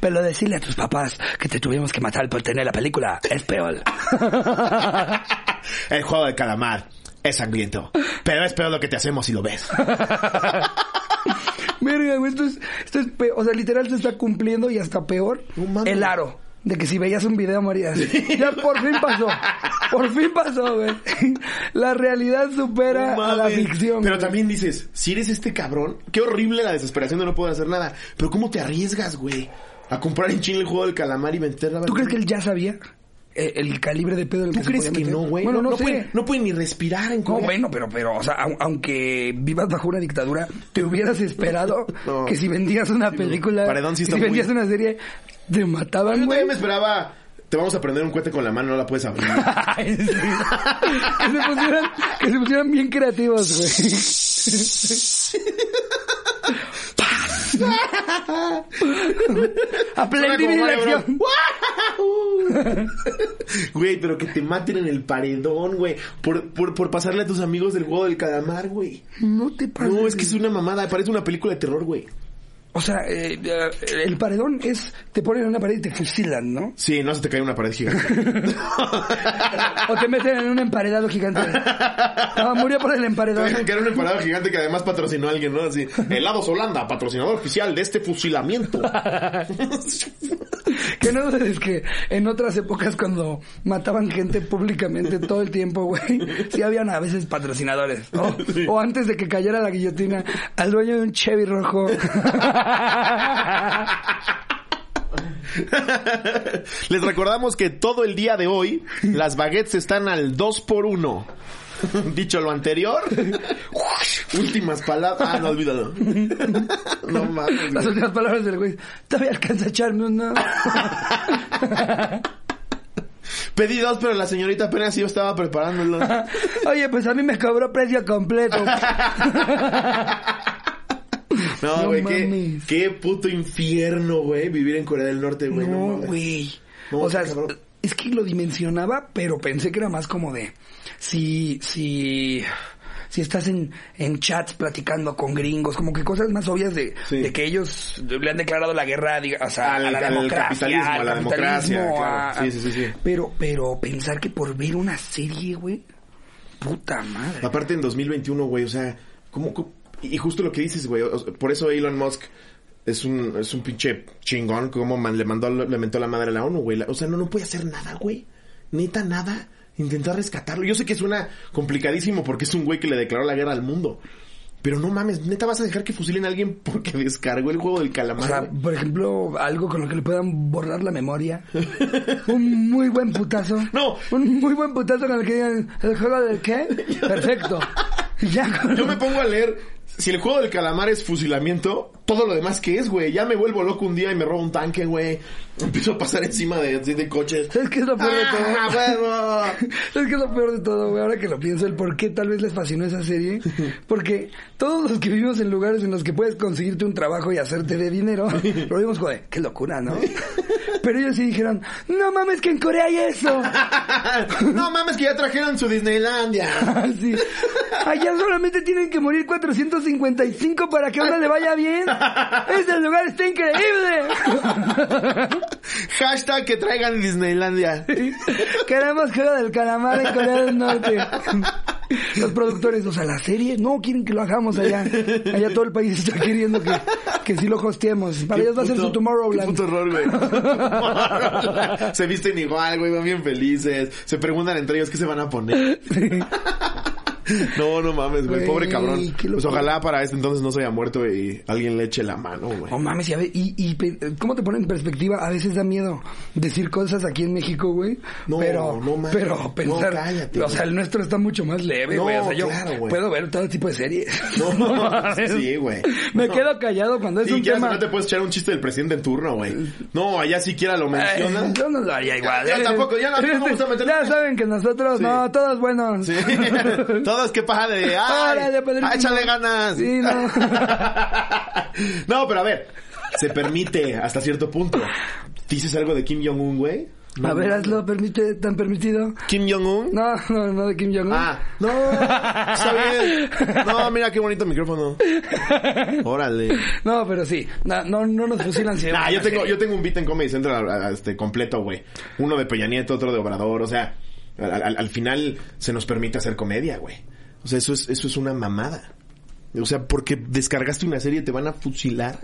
Pero decirle a tus papás que te tuvimos que matar por tener la película es peor. El juego del calamar es sangriento, pero es peor lo que te hacemos si lo ves. Güey, esto es, esto es peor. O sea, literal se está cumpliendo y hasta peor No el aro. De que si veías un video morías. Ya por fin pasó. Por fin pasó, güey. La realidad supera a la ficción. Pero güey. también dices, si eres este cabrón, qué horrible la desesperación de no poder hacer nada. Pero ¿cómo te arriesgas, güey? A comprar en Chile el juego del calamar y meter la ¿Tú crees que él ya sabía el calibre de pedo del ¿Tú que crees se que podía meter? no, güey? Bueno, no, sé. pueden, no pueden ni respirar en No, Corea. bueno, pero, pero, o sea, au- aunque vivas bajo una dictadura, te hubieras esperado No. que si vendías una película, Paredón sí que está si muy- vendías una serie, te mataban, Yo güey. también me esperaba, te vamos a prender un cohete con la mano, no la puedes abrir. Ay, sí. que, se pusieran, que se pusieran bien creativos, güey. Aprendí mi lección. Güey, pero que te maten en el paredón, güey. Por, por, por pasarle a tus amigos del juego del calamar, güey. No te pases. No, es que es una mamada. Parece una película de terror, güey. O sea, eh, eh, el paredón es... Te ponen en una pared y te fusilan, ¿no? Sí, no se te cae una pared gigante. O te meten en un emparedado gigante. No, murió por el emparedado. dejan caer un emparado gigante que además patrocinó a alguien, ¿no? Así, Helados Holanda, patrocinador oficial de este fusilamiento. Que no es que en otras épocas cuando mataban gente públicamente todo el tiempo, güey, sí habían a veces patrocinadores, ¿no? O antes de que cayera la guillotina, al dueño de un Chevy rojo. Les recordamos que todo el día de hoy las baguettes están al 2 por 1 Dicho lo anterior, últimas palabras. Ah, no, olvídalo. No mames. Las últimas palabras del güey, todavía alcanza a echarme una. Pedí dos, pero la señorita apenas yo estaba preparándolo. Oye, pues a mí me cobró precio completo. No, No güey, qué, qué puto infierno, güey, vivir en Corea del Norte, güey. No, güey. No, o sea, cabrón. es que lo dimensionaba, pero pensé que era más como de si si si estás en, en chats platicando con gringos, como que cosas más obvias de, Sí. de que ellos le han declarado la guerra diga, o sea, Al- a la al democracia, capitalismo, a la democracia, claro. a- Sí, sí, sí, sí. Pero, pero pensar que por ver una serie, güey, puta madre. Aparte en 2021, güey, o sea, ¿cómo, cómo- Y justo lo que dices, güey, o sea, por eso Elon Musk es un, es un pinche chingón, como man- le mandó, le mentó la madre a la ONU, güey. O sea, no, no puede hacer nada, güey. Neta, nada. Intentar rescatarlo. Yo sé que suena complicadísimo porque es un güey que le declaró la guerra al mundo. Pero no mames, neta vas a dejar que fusilen a alguien porque descargó el juego del O calamar. sea, güey? por ejemplo, algo con lo que le puedan borrar la memoria. Un muy buen putazo. No. Un muy buen putazo con el que digan, ¿el juego del qué? Perfecto. Ya con... Yo me pongo a leer, si el juego del calamar es fusilamiento, todo lo demás que es, güey. Ya me vuelvo loco un día y me robo un tanque, güey. Empiezo a pasar encima de, de, de coches. ¿Sabes qué es lo peor de ¡Ah, todo? ¿Sabes qué es lo peor de todo, güey? Ahora que lo pienso, el por qué tal vez les fascinó esa serie. Porque todos los que vivimos en lugares en los que puedes conseguirte un trabajo y hacerte de dinero, lo vimos, joder, qué locura, ¿no? Pero ellos sí dijeron, no mames que en Corea hay eso. no mames que ya trajeron su Disneylandia. Sí. Allá solamente tienen que morir 455 para que a uno le vaya bien. Ese lugar está increíble. Hashtag que traigan Disneylandia. Queremos juego del calamar en Corea del Norte. Los productores, o sea, la serie, no quieren que lo hagamos allá. Allá todo el país está queriendo que, que sí lo hosteemos. Para ellos va a ser su Tomorrowland. Puto horror, güey. se visten igual, güey, van bien felices. Se preguntan entre ellos qué se van a poner. No, no mames, güey. Pobre cabrón. Pues ojalá para este entonces no se haya muerto y alguien le eche la mano, güey. No mames, y, a ve- y, ¿cómo te pone en perspectiva? A veces da miedo decir cosas aquí en México, güey. No, pero, no mames. pero pensar, No, cállate, o sea, el nuestro está mucho más leve, No, güey. o sea, yo claro, puedo ver todo tipo de series. No, mames. sí, güey. Me No. quedo callado cuando es Sí, un tema. no te puedes echar un chiste del presidente en turno, güey. No, allá siquiera lo mencionas. yo no lo haría igual. Ya Eh, tampoco, ya no- no me gusta meterme- Ya saben que nosotros, Sí. no, todos buenos. Sí. Todos qué padre. ¡Ay! Órale, padrísimo. ¡Ay, échale ganas! Sí, no. no, pero a ver. Se permite hasta cierto punto. ¿Dices algo de Kim Jong-un, güey? No, A ver, no. hazlo, permite, tan permitido. ¿Kim Jong-un? No, no, no de Kim Jong-un. Ah, no, está bien. No, mira qué bonito micrófono. Órale. No, pero sí. No, no, no nos fusilan siempre. Nah, yo tengo, yo tengo un beat en Comedy Central a- a- este, completo, güey. Uno de Peña Nieto, otro de Obrador, o sea, al, al- al final se nos permite hacer comedia, güey. O sea, eso es, eso es una mamada. O sea, porque descargaste una serie te van a fusilar.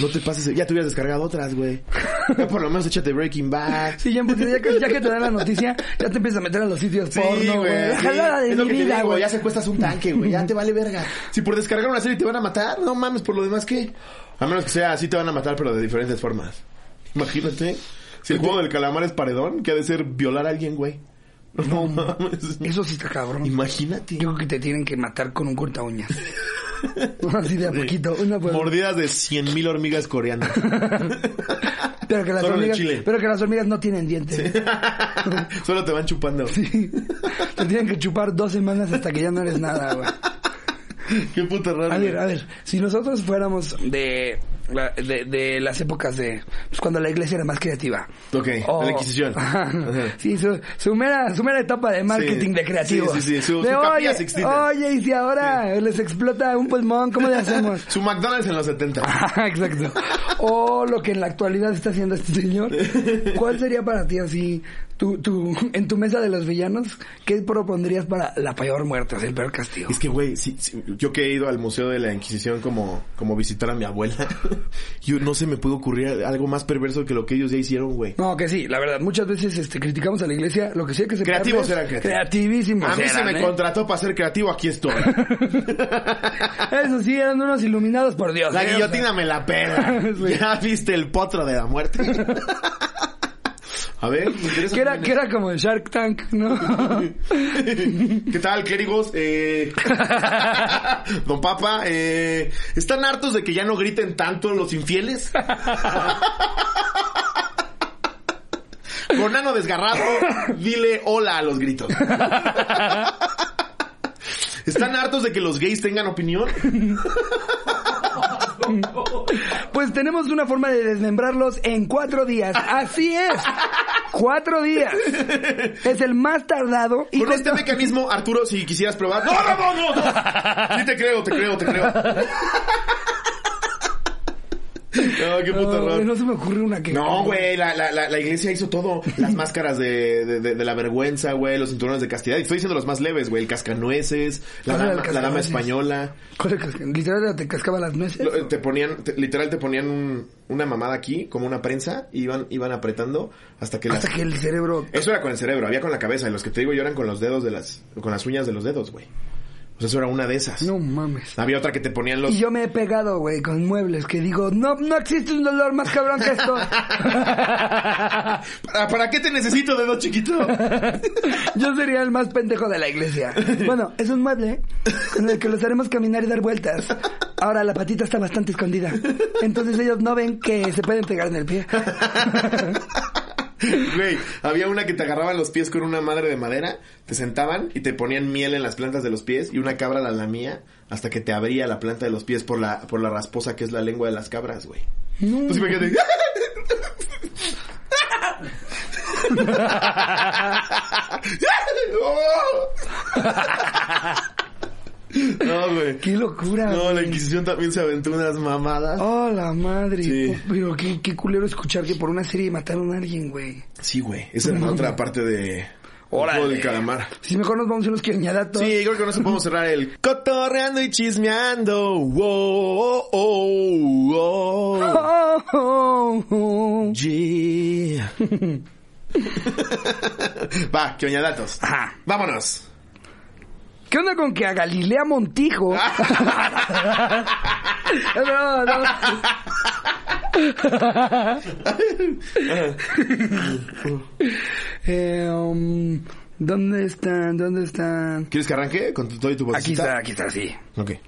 No te pases, ya te hubieras descargado otras, güey. Por lo menos échate Breaking Bad. Sí, ya, porque ya, que, ya que te dan la noticia, ya te empiezas a meter a los sitios Sí, porno, güey. sí. Ojalá de Es mi vida, güey. ya secuestras un tanque, güey. Ya te vale verga. Si por descargar una serie te van a matar, no mames, por lo demás, ¿qué? A menos que sea así te van a matar, pero de diferentes formas. Imagínate. Si el juego del calamar es paredón, que ha de ser violar a alguien, güey. No mames. Eso sí está cabrón. Imagínate. Yo creo que te tienen que matar con un corta uñas. Así de a poquito. Una por... Mordidas de 100.000 hormigas coreanas. Pero que, las Solo hormigas, Chile. pero que las hormigas no tienen dientes. Solo te van chupando. Sí. Te tienen que chupar dos semanas hasta que ya no eres nada, güey. Qué puta raro. A ver, a ver, si nosotros fuéramos de, la- de, de las épocas de pues, cuando la iglesia era más creativa. Ok, O- de la Inquisición. Ajá. Ajá. Sí, su, su, mera, su mera etapa de marketing Sí, de creativo. sí, sí, sí, su- De, su oye, Sixtina". oye, y si ahora les explota un pulmón, ¿cómo le hacemos? Su McDonald's en los 70. Ajá, Exacto. O lo que en la actualidad está haciendo este señor. ¿Cuál sería para ti así, tu, tu, en tu mesa de los villanos, qué propondrías para la peor muerte, o sea, el peor castigo? Es que, güey, sí, sí, yo que he ido al Museo de la Inquisición como, como visitar a mi abuela, yo no se me puede ocurrir algo más perverso que lo que ellos ya hicieron, güey. No, que sí, la verdad, muchas veces este, criticamos a la iglesia, lo que sí que separarles- Creativos eran creativos. Creativísimos A mí se me ¿eh? contrató para ser creativo, aquí estoy. Eso sí, eran unos iluminados por Dios. La ¿eh? guillotina me la pela. Sí. Ya viste el potro de la muerte. A ver, me interesa. Que era, que era como el Shark Tank, ¿no? ¿Qué tal, clérigos? Eh... Don Papa, eh... ¿están hartos de que ya no griten tanto los infieles? Con ano desgarrado, dile hola a los gritos. ¿Están hartos de que los gays tengan opinión? Pues tenemos una forma de desmembrarlos en cuatro días. Así es. Cuatro días. Es el más tardado. Y Con este mecanismo, Arturo, si quisieras probar... ¡No, no, no, no! no! Sí te creo, te creo, te creo. No, qué puta No, no se me ocurre una que... No, güey, la, la, la, la iglesia hizo todo. Las máscaras de, de, de- de la vergüenza, güey, los cinturones de castidad. Y estoy diciendo los más leves, güey. El cascanueces, la ¿Cuál era el dama, la dama española. ¿Cuál es Literal te cascaban las nueces. Lo- Te ponían, te- literal te ponían un- una mamada aquí, como una prensa, y iban, iban apretando hasta que las... Hasta que el cerebro... Eso era con el cerebro, había con la cabeza. Y los que te digo yo eran con los dedos de las... Con las uñas de los dedos, güey. O sea, eso era una de esas. No mames. Había otra que te ponían los... Y yo me he pegado, güey, con muebles que digo, no, no existe un dolor más cabrón que esto. ¿Para, ¿Para qué te necesito, dedo chiquito? Yo sería el más pendejo de la iglesia. Bueno, es un mueble con el que los haremos caminar y dar vueltas. Ahora la patita está bastante escondida. Entonces ellos no ven que se pueden pegar en el pie. Güey, había una que te agarraban los pies con una madre de madera, te sentaban y te ponían miel en las plantas de los pies y una cabra la lamía hasta que te abría la planta de los pies por la, por la rasposa que es la lengua de las cabras, güey. Pues imagínate. No, güey. ¡Qué locura! No, la. Inquisición también se aventó unas mamadas. ¡Oh, la madre! Sí. Oh, Pero qué, qué culero escuchar que por una serie mataron a alguien, güey. Sí, güey. Esa era la otra parte de... el Órale. del calamar. Si mejor nos vamos a unos queñadatos. Sí, creo que con eso podemos cerrar el cotorreando y chismeando. Wow, oh, oh, Oh, oh, oh. yeah. Va, que datos. Ajá. Vámonos. ¿Qué onda con que a Galilea Montijo? no, no. Eh, um, ¿Dónde están? ¿Dónde están? ¿Quieres que arranque con todo y tu Aquí está, aquí está, sí.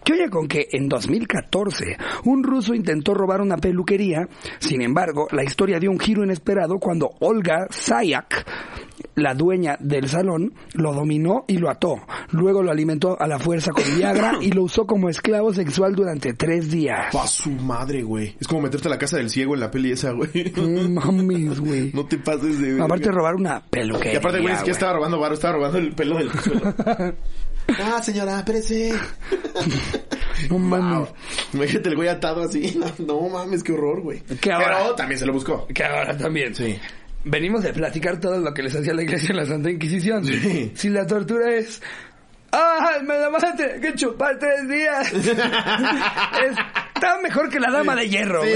¿Qué oye con que en 2014 un ruso intentó robar una peluquería? Sin embargo, la historia dio un giro inesperado cuando Olga Sayak, la dueña del salón, lo dominó y lo ató. Luego lo alimentó a la fuerza con Viagra y lo usó como esclavo sexual durante tres días. Pa' su madre, güey. Es como meterte a la casa del ciego en la peli esa, güey. No mames, güey. No te pases de... Aparte robar una peluquería. Y aparte, güey, es que estaba robando varo, estaba robando el pelo del ah, señora, espérese. No mames. Wow. Imagínate el güey atado así. No, no mames, qué horror, güey. Pero también se lo buscó. Que ahora también. Sí. Venimos de platicar todo lo que les hacía la iglesia en la Santa Inquisición. Sí. Si la tortura es... ¡Ah! Me la tener que chupar tres días. Está mejor que la dama de hierro. Sí.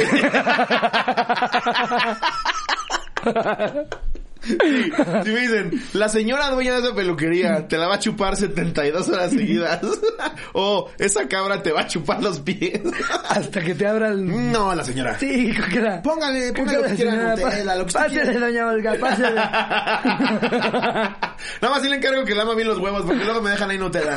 Si me dicen, la señora dueña de esa peluquería te la va a chupar 72 horas seguidas. o esa cabra te va a chupar los pies. Hasta que te abra el... no, la señora. Sí, ¿qué queda? Póngale, ¿Qué póngale lo que quiera? Nutella, lo que Pásele, doña Olga, pásele. Nada más sí le encargo que lama bien los huevos porque luego me dejan ahí Nutella.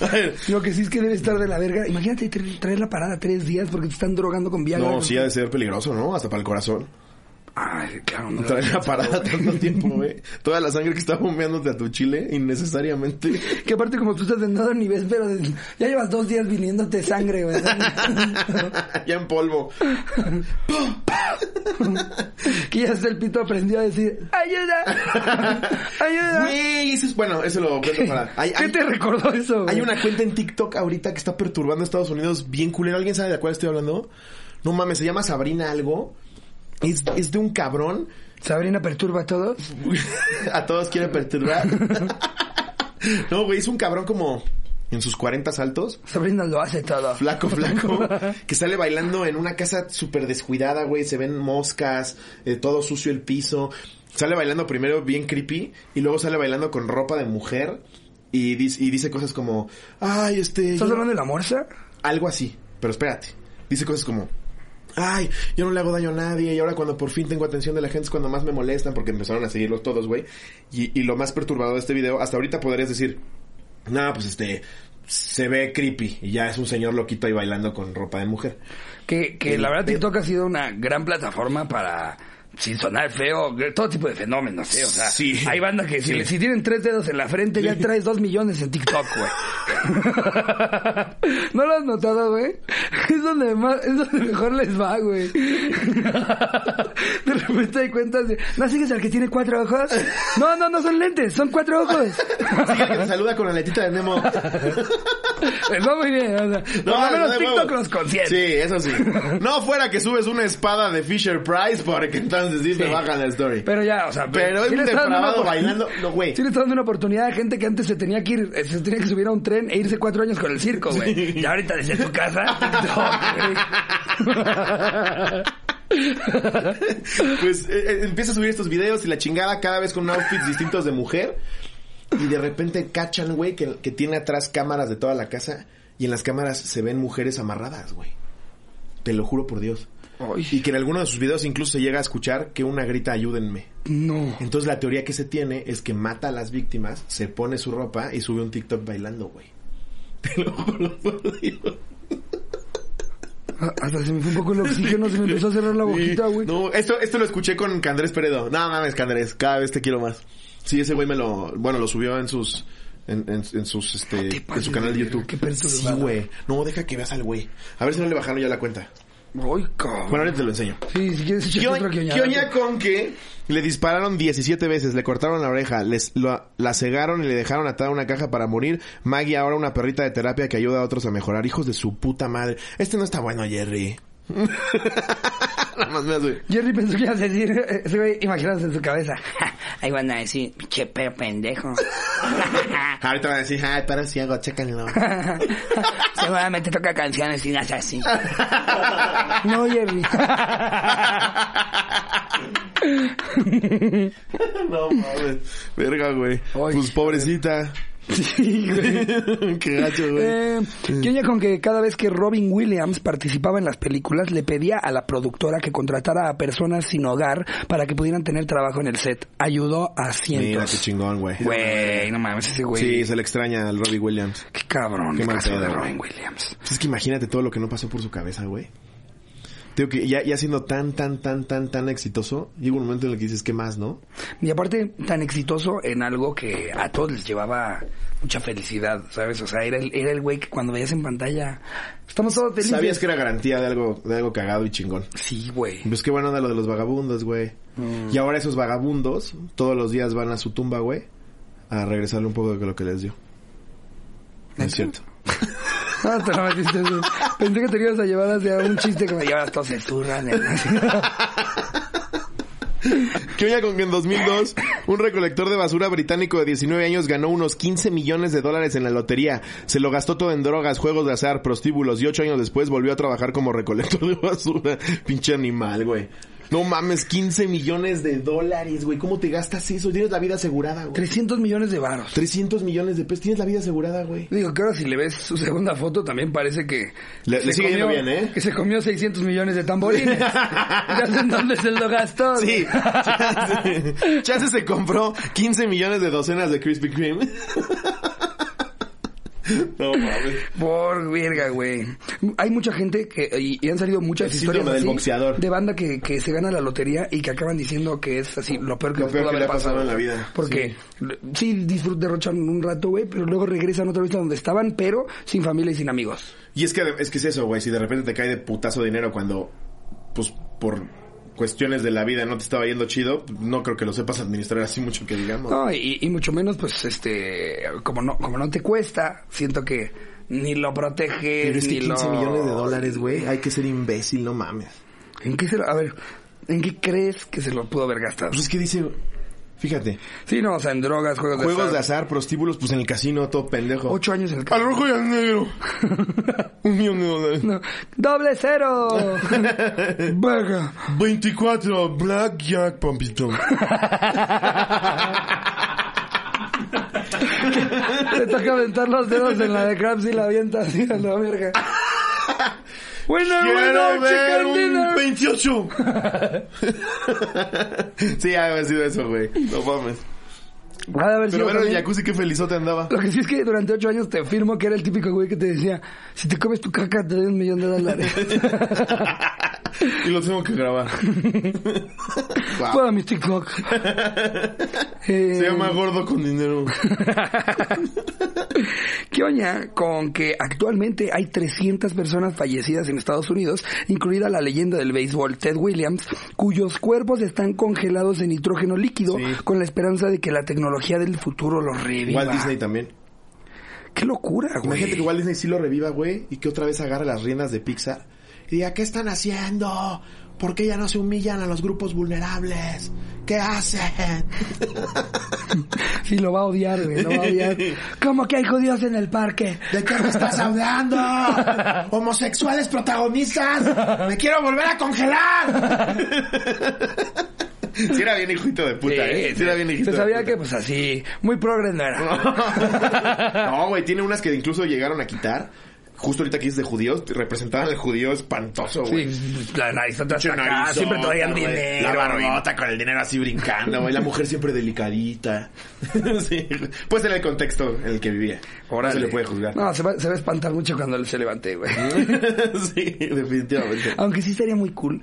A ver. Lo que sí es que debe estar de la verga. Imagínate tra- traer la parada tres días porque te están drogando con Viagra. No, sí ha de ser peligroso, ¿no? Hasta para el corazón. Ay, claro, no. Traer la parada tanto tiempo, güey. Toda la sangre que está bombeándote a tu chile innecesariamente. Que aparte como tú estás de nada ni ves, pero ya llevas dos días viniéndote sangre, güey. ya en polvo. que ya está el pito aprendió a decir, ¡ayuda! ¡ayuda! Güey, eso es bueno, eso lo cuento para. Hay, ¿Qué hay- te recordó eso? hay una cuenta en TikTok ahorita que está perturbando a Estados Unidos bien culero. ¿Alguien sabe de cuál estoy hablando? No mames, se llama Sabrina algo. Es, es de un cabrón. Sabrina perturba a todos. a todos quiere perturbar. no, güey, es un cabrón como en sus 40 altos. Sabrina lo hace todo. Flaco, flaco. que sale bailando en una casa súper descuidada, güey. Se ven moscas, eh, todo sucio el piso. Sale bailando primero bien creepy y luego sale bailando con ropa de mujer y, dis- y dice cosas como, ay, este... ¿Estás yo- hablando de la morsa? Algo así, pero espérate. Dice cosas como, ay, yo no le hago daño a nadie y ahora cuando por fin tengo atención de la gente es cuando más me molestan porque empezaron a seguirlos todos, güey. Y, y lo más perturbador de este video, hasta ahorita podrías decir, no, pues este, se ve creepy y ya es un señor loquito ahí bailando con ropa de mujer. Que, que la verdad TikTok ha sido una gran plataforma para, sin sonar feo, todo tipo de fenómenos, ¿eh? O sea, Sí. hay bandas que si, Sí. si tienen tres dedos en la frente ya traes dos millones en TikTok, güey. ¿No lo has notado, güey? Es donde más, es donde mejor les va, güey. De repente hay cuentas de, ¿no sigues al que tiene cuatro ojos? No, no, no son lentes, son cuatro ojos. Sigue que te saluda con la letita de Nemo. Les va muy bien, o sea, por lo menos de TikTok huevo. los consiente. Sí, eso sí. No fuera que subes una espada de Fisher Price porque entonces Sí. bajan la story. Pero ya, o sea, Pero es un dando una depravado bailando. No, güey. Le está dando una oportunidad a gente que antes se tenía que ir, se tenía que subir a un tren e irse cuatro años con el circo, güey. Y ahorita desde tu casa. Pues eh, eh, empieza a subir estos videos y la chingada cada vez con outfits distintos de mujer. Y de repente cachan, güey, que, que tiene atrás cámaras de toda la casa. Y en las cámaras se ven mujeres amarradas, güey. Te lo juro por Dios. Ay, Y que en alguno de sus videos incluso se llega a escuchar que una grita ayúdenme. no. Entonces la teoría que se tiene es que mata a las víctimas, se pone su ropa y sube un TikTok bailando, güey. Te lo juro por Dios. Ah, Hasta se me fue un poco el oxígeno, se me empezó a cerrar la boquita, güey. No, esto, esto lo escuché con Candrés Peredo. No mames, Candrés, cada vez te quiero más. Sí, ese güey me lo, bueno, lo subió en sus, en, en, en sus, este, te en su canal de YouTube. qué. Sí, güey. No, deja que veas al güey. A ver si no le bajaron ya la cuenta. Ay, cabrón. Bueno, ahorita te lo enseño. Sí, si quieres ¿Qué echar otro oña, que qué oña con que le dispararon 17 veces, le cortaron la oreja, les lo- la cegaron y le dejaron atada a una caja para morir? Maggie ahora una perrita de terapia que ayuda a otros a mejorar. Hijos de su puta madre. Este no está bueno, Jerry. Nada más me hace... Jerry pensó que ibas a decir, ese güey imaginándose en su cabeza. Ahí van a decir, che, pero pendejo. Ahorita van a decir, ay, pero ciego, chécanlo. Seguramente toca canciones y nace así. no, Jerry. no mames. Verga, güey. Pues pobrecita. Sí, güey. Qué gacho, güey. Eh, ¿Qué oña con que cada vez que Robin Williams participaba en las películas le pedía a la productora que contratara a personas sin hogar para que pudieran tener trabajo en el set? Ayudó a Mira, qué cientos. chingón, güey. Güey, no mames, ese güey. Sí, se le extraña al Robbie Williams. Qué cabrón. Qué el mal de. Robin Williams. Pues es que imagínate todo lo que no pasó por su cabeza, güey. Tengo que ya, ya siendo tan, tan, tan, tan, tan exitoso, llega un momento en el que dices, ¿qué más, no? Y aparte, tan exitoso en algo que a todos les llevaba mucha felicidad, ¿sabes? O sea, era el, era el güey que cuando veías en pantalla, estamos todos felices. Sabías que era garantía de algo, de algo cagado y chingón. Sí, güey. Pues qué bueno de lo de los vagabundos, güey. Y ahora esos vagabundos, todos los días van a su tumba, güey, a regresarle un poco de lo que les dio. No es cierto. Ah, te lo metiste. Pensé que te ibas a llevar hacia un chiste que me llevas todo se turran. ¿Qué oña con que en 2002 un recolector de basura británico de 19 años ganó unos 15 millones de dólares en la lotería? Se lo gastó todo en drogas, juegos de azar, prostíbulos y ocho años después volvió a trabajar como recolector de basura. Pinche animal, güey. No mames, 15 millones de dólares, güey. ¿Cómo te gastas eso? Tienes la vida asegurada, güey. 300 millones de varos. 300 millones de pesos. Tienes la vida asegurada, güey. Digo que ahora si le ves su segunda foto también parece que... Le- sigue yendo comió- bien, ¿eh? Que se comió 600 millones de tamborines. ya sé en dónde se lo gastó. Sí. Chance se compró 15 millones de docenas de Krispy Kreme. no mames. Por verga, güey. Hay mucha gente que, y, y han salido muchas El historias síndrome del así boxeador. de banda que, que se gana la lotería y que acaban diciendo que es así lo peor que Lo les peor pudo que haber le ha pasado en la vida. Porque sí, disfrut derrochan un rato, güey, pero luego regresan otra vez a donde estaban, pero sin familia y sin amigos. Y es que es que es eso, güey. Si de repente te cae de putazo dinero cuando, pues, por cuestiones de la vida no te estaba yendo chido, no creo que lo sepas administrar así mucho que digamos. No, y, y mucho menos, pues, este, como no, como no te cuesta, siento que ni lo proteges, Pero es que ni 15 lo... millones de dólares, güey. Hay que ser imbécil, no mames. ¿En qué se lo, a ver, ¿en qué crees que se lo pudo haber gastado? Pues es que dice, fíjate, Sí, no, o sea, en drogas, juegos de juegos azar. de azar, prostíbulos, pues en el casino, todo pendejo. Ocho años en el Al rojo y al negro. Un millón de dólares. No. ¡Doble cero! Verga. 24, Blackjack, pampito. Te toca aventar los dedos en la de Krabs y la avienta así a la verga. Bueno, Quiero ver un dinner. 28. sí, ha sido eso, güey. No mames. Ha de haber Pero ver el jacuzzi qué felizote andaba. Lo que sí es que durante ocho años te firmo que era el típico güey que te decía, si te comes tu caca te doy un millón de dólares. y lo tengo que grabar. Wow. Para mi TikTok. Eh, Se llama gordo con dinero. ¿Qué oña con que actualmente hay 300 personas fallecidas en Estados Unidos, incluida la leyenda del béisbol Ted Williams, cuyos cuerpos están congelados en nitrógeno líquido Sí. con la esperanza de que la tecnología del futuro los reviva? Walt Disney también. ¡Qué locura, güey! Imagínate que Walt Disney sí lo reviva, güey, y que otra vez agarre las riendas de Pixar y diga, ¿qué están haciendo? ¿Por qué ya no se humillan a los grupos vulnerables? ¿Qué hacen? Sí, lo va a odiar, güey, lo va a odiar. ¿Cómo que hay judíos en el parque? ¿De qué me estás hablando? ¿Homosexuales protagonistas? ¡Me quiero volver a congelar! Sí era bien hijito de puta, ¿eh? Sí era bien hijito Se de sabía puta. que, pues así, muy progre no era. No, güey, tiene unas que incluso llegaron a quitar. Justo ahorita que dices de judíos, representaban al judío espantoso, güey. Sí, la narizota, siempre traían güey. dinero. La barbota con el dinero así brincando, güey. La mujer siempre delicadita. sí. Puede ser el contexto en el que vivía. No se le puede juzgar. No, se va, se va a espantar mucho cuando él se levante, güey. sí, definitivamente. Aunque sí sería muy cool.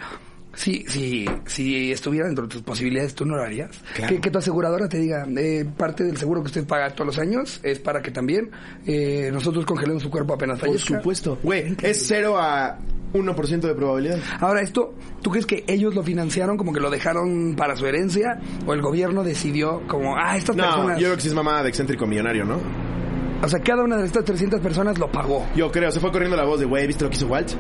Sí, sí, si estuviera dentro de tus posibilidades, ¿tú no lo harías? Claro. Que, que tu aseguradora te diga, eh, parte del seguro que usted paga todos los años es para que también eh, nosotros congelemos su cuerpo apenas Por fallezca. supuesto. Güey, es 0 a 1% de probabilidad. Ahora, esto, ¿tú crees que ellos lo financiaron como que lo dejaron para su herencia? ¿O el gobierno decidió como, ah, estas No, personas... yo creo que sí es mamá de excéntrico millonario, ¿no? O sea, cada una de estas 300 personas lo pagó. Yo creo, se fue corriendo la voz de, güey, ¿viste lo que hizo Walt?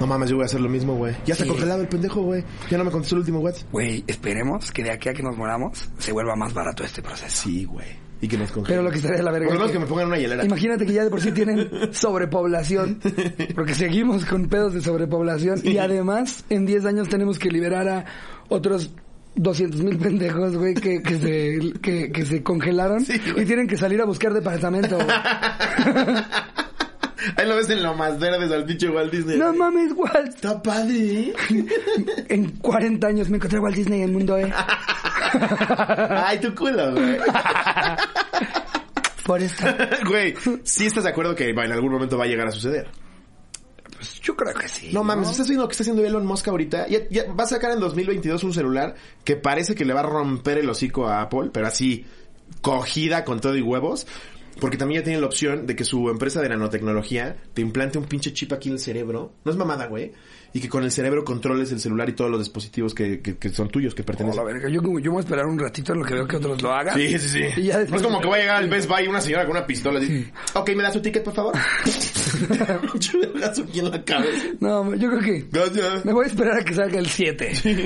No mames, yo voy a hacer lo mismo, güey. Ya está Sí. congelado el pendejo, güey. Ya no me contestó el último WhatsApp. Güey, esperemos que de aquí a que nos moramos se vuelva más barato este proceso. Sí, güey. Y que nos congele. Pero lo que estaría de la verga. Por lo menos que me pongan una hielera. Imagínate que ya de por sí tienen sobrepoblación, porque seguimos con pedos de sobrepoblación y además en 10 años tenemos que liberar a otros 200 mil pendejos, güey, que, que, se, que, que se congelaron Sí, y tienen que salir a buscar departamento. güey. Ahí lo ves en lo más verde al pinche Walt Disney. no mames, Walt. Está padre, ¿eh? En 40 años me encontré a Walt Disney en el mundo, eh. Ay, tu culo, güey. Por esto. Güey, sí estás de acuerdo que en algún momento va a llegar a suceder. Pues yo creo que sí. No mames, ¿estás viendo lo que está haciendo Elon Musk ahorita? Ya, ya va a sacar en 2022 un celular que parece que le va a romper el hocico a Apple, pero así, cogida con todo y huevos. Porque también ya tiene la opción de que su empresa de nanotecnología te implante un pinche chip aquí en el cerebro. No es mamada, güey. Y que con el cerebro controles el celular y todos los dispositivos que, que, que son tuyos, que Oh, pertenecen. la verga. Yo, yo voy a esperar un ratito en lo que veo que otros lo hagan. Sí, sí, sí. Y ya después- es como que va a llegar al Best Buy una señora con una pistola así. Ok, ¿me da su ticket, por favor? Vergazo aquí en la cabeza. No, yo creo que Gracias. me voy a esperar a que salga el 7.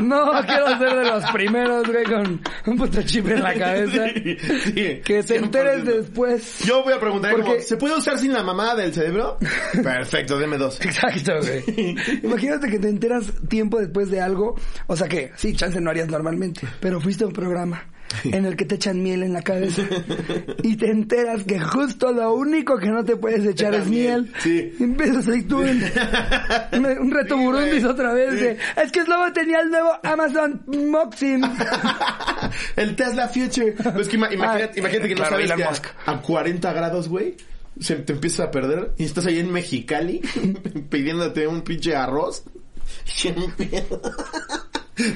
no, quiero ser de los primeros, güey, con un puto chip en la cabeza. Sí, sí. Que te enteres 100%. después. Yo voy a preguntar Porque- como, ¿se puede usar sin la mamada del cerebro? Perfecto, deme dos. Exacto, güey. Imagínate que te enteras tiempo después de algo. O sea que, sí, chance no harías normalmente. Pero fuiste a un programa en el que te echan miel en la cabeza. Y te enteras que justo lo único que no te puedes echar es miel. miel, sí. Y empiezas ahí tú en un, reto Sí, burundis güey. otra vez. Sí. de, es que Slobo tenía el nuevo Amazon Moxin. el Tesla Future. Pues que ima- imagínate, Ah, imagínate que no claro, sabes Elon que a, a 40 grados, güey, se te empieza a perder y estás ahí en Mexicali pidiéndote un pinche arroz.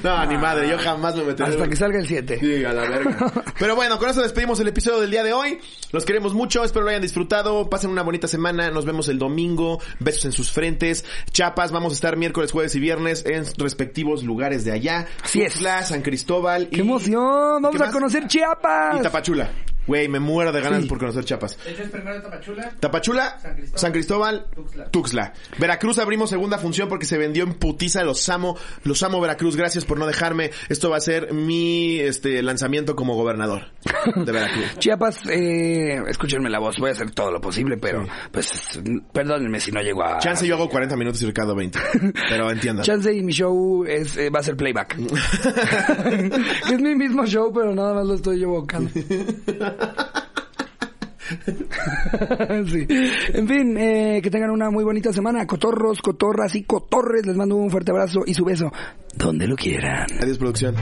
No, ni madre, yo jamás me meteré. Hasta que salga el 7. Sí, a la verga. Pero bueno, con eso despedimos el episodio del día de hoy. Los queremos mucho, espero lo hayan disfrutado. Pasen una bonita semana, nos vemos el domingo. Besos en sus frentes. Chapas, vamos a estar miércoles, jueves y viernes en respectivos lugares de allá. Así es. Tuxtla, San Cristóbal. y- ¡Qué emoción! ¿Qué ¡Vamos a conocer Chiapas! Y Tapachula. Güey, me muero de ganas Sí. por conocer Chiapas. De hecho, es primero Tapachula. Tapachula, San Cristóbal, San Cristóbal, Tuxtla. Tuxtla. Veracruz abrimos segunda función porque se vendió en putiza. Los amo, los amo Veracruz. Gracias por no dejarme. Esto va a ser mi este lanzamiento como gobernador de Veracruz. Chiapas, eh, escúchenme la voz, voy a hacer todo lo posible, pero pues perdónenme si no llego a... Chance yo hago 40 minutos y Ricardo 20. Pero entiendan. Chance y mi show es, eh, va a ser playback. es mi mismo show, pero nada más lo estoy yo vocando. En fin, eh, que tengan una muy bonita semana. Cotorros, cotorras y cotorres. Les mando un fuerte abrazo y su beso donde lo quieran. Adiós, producción.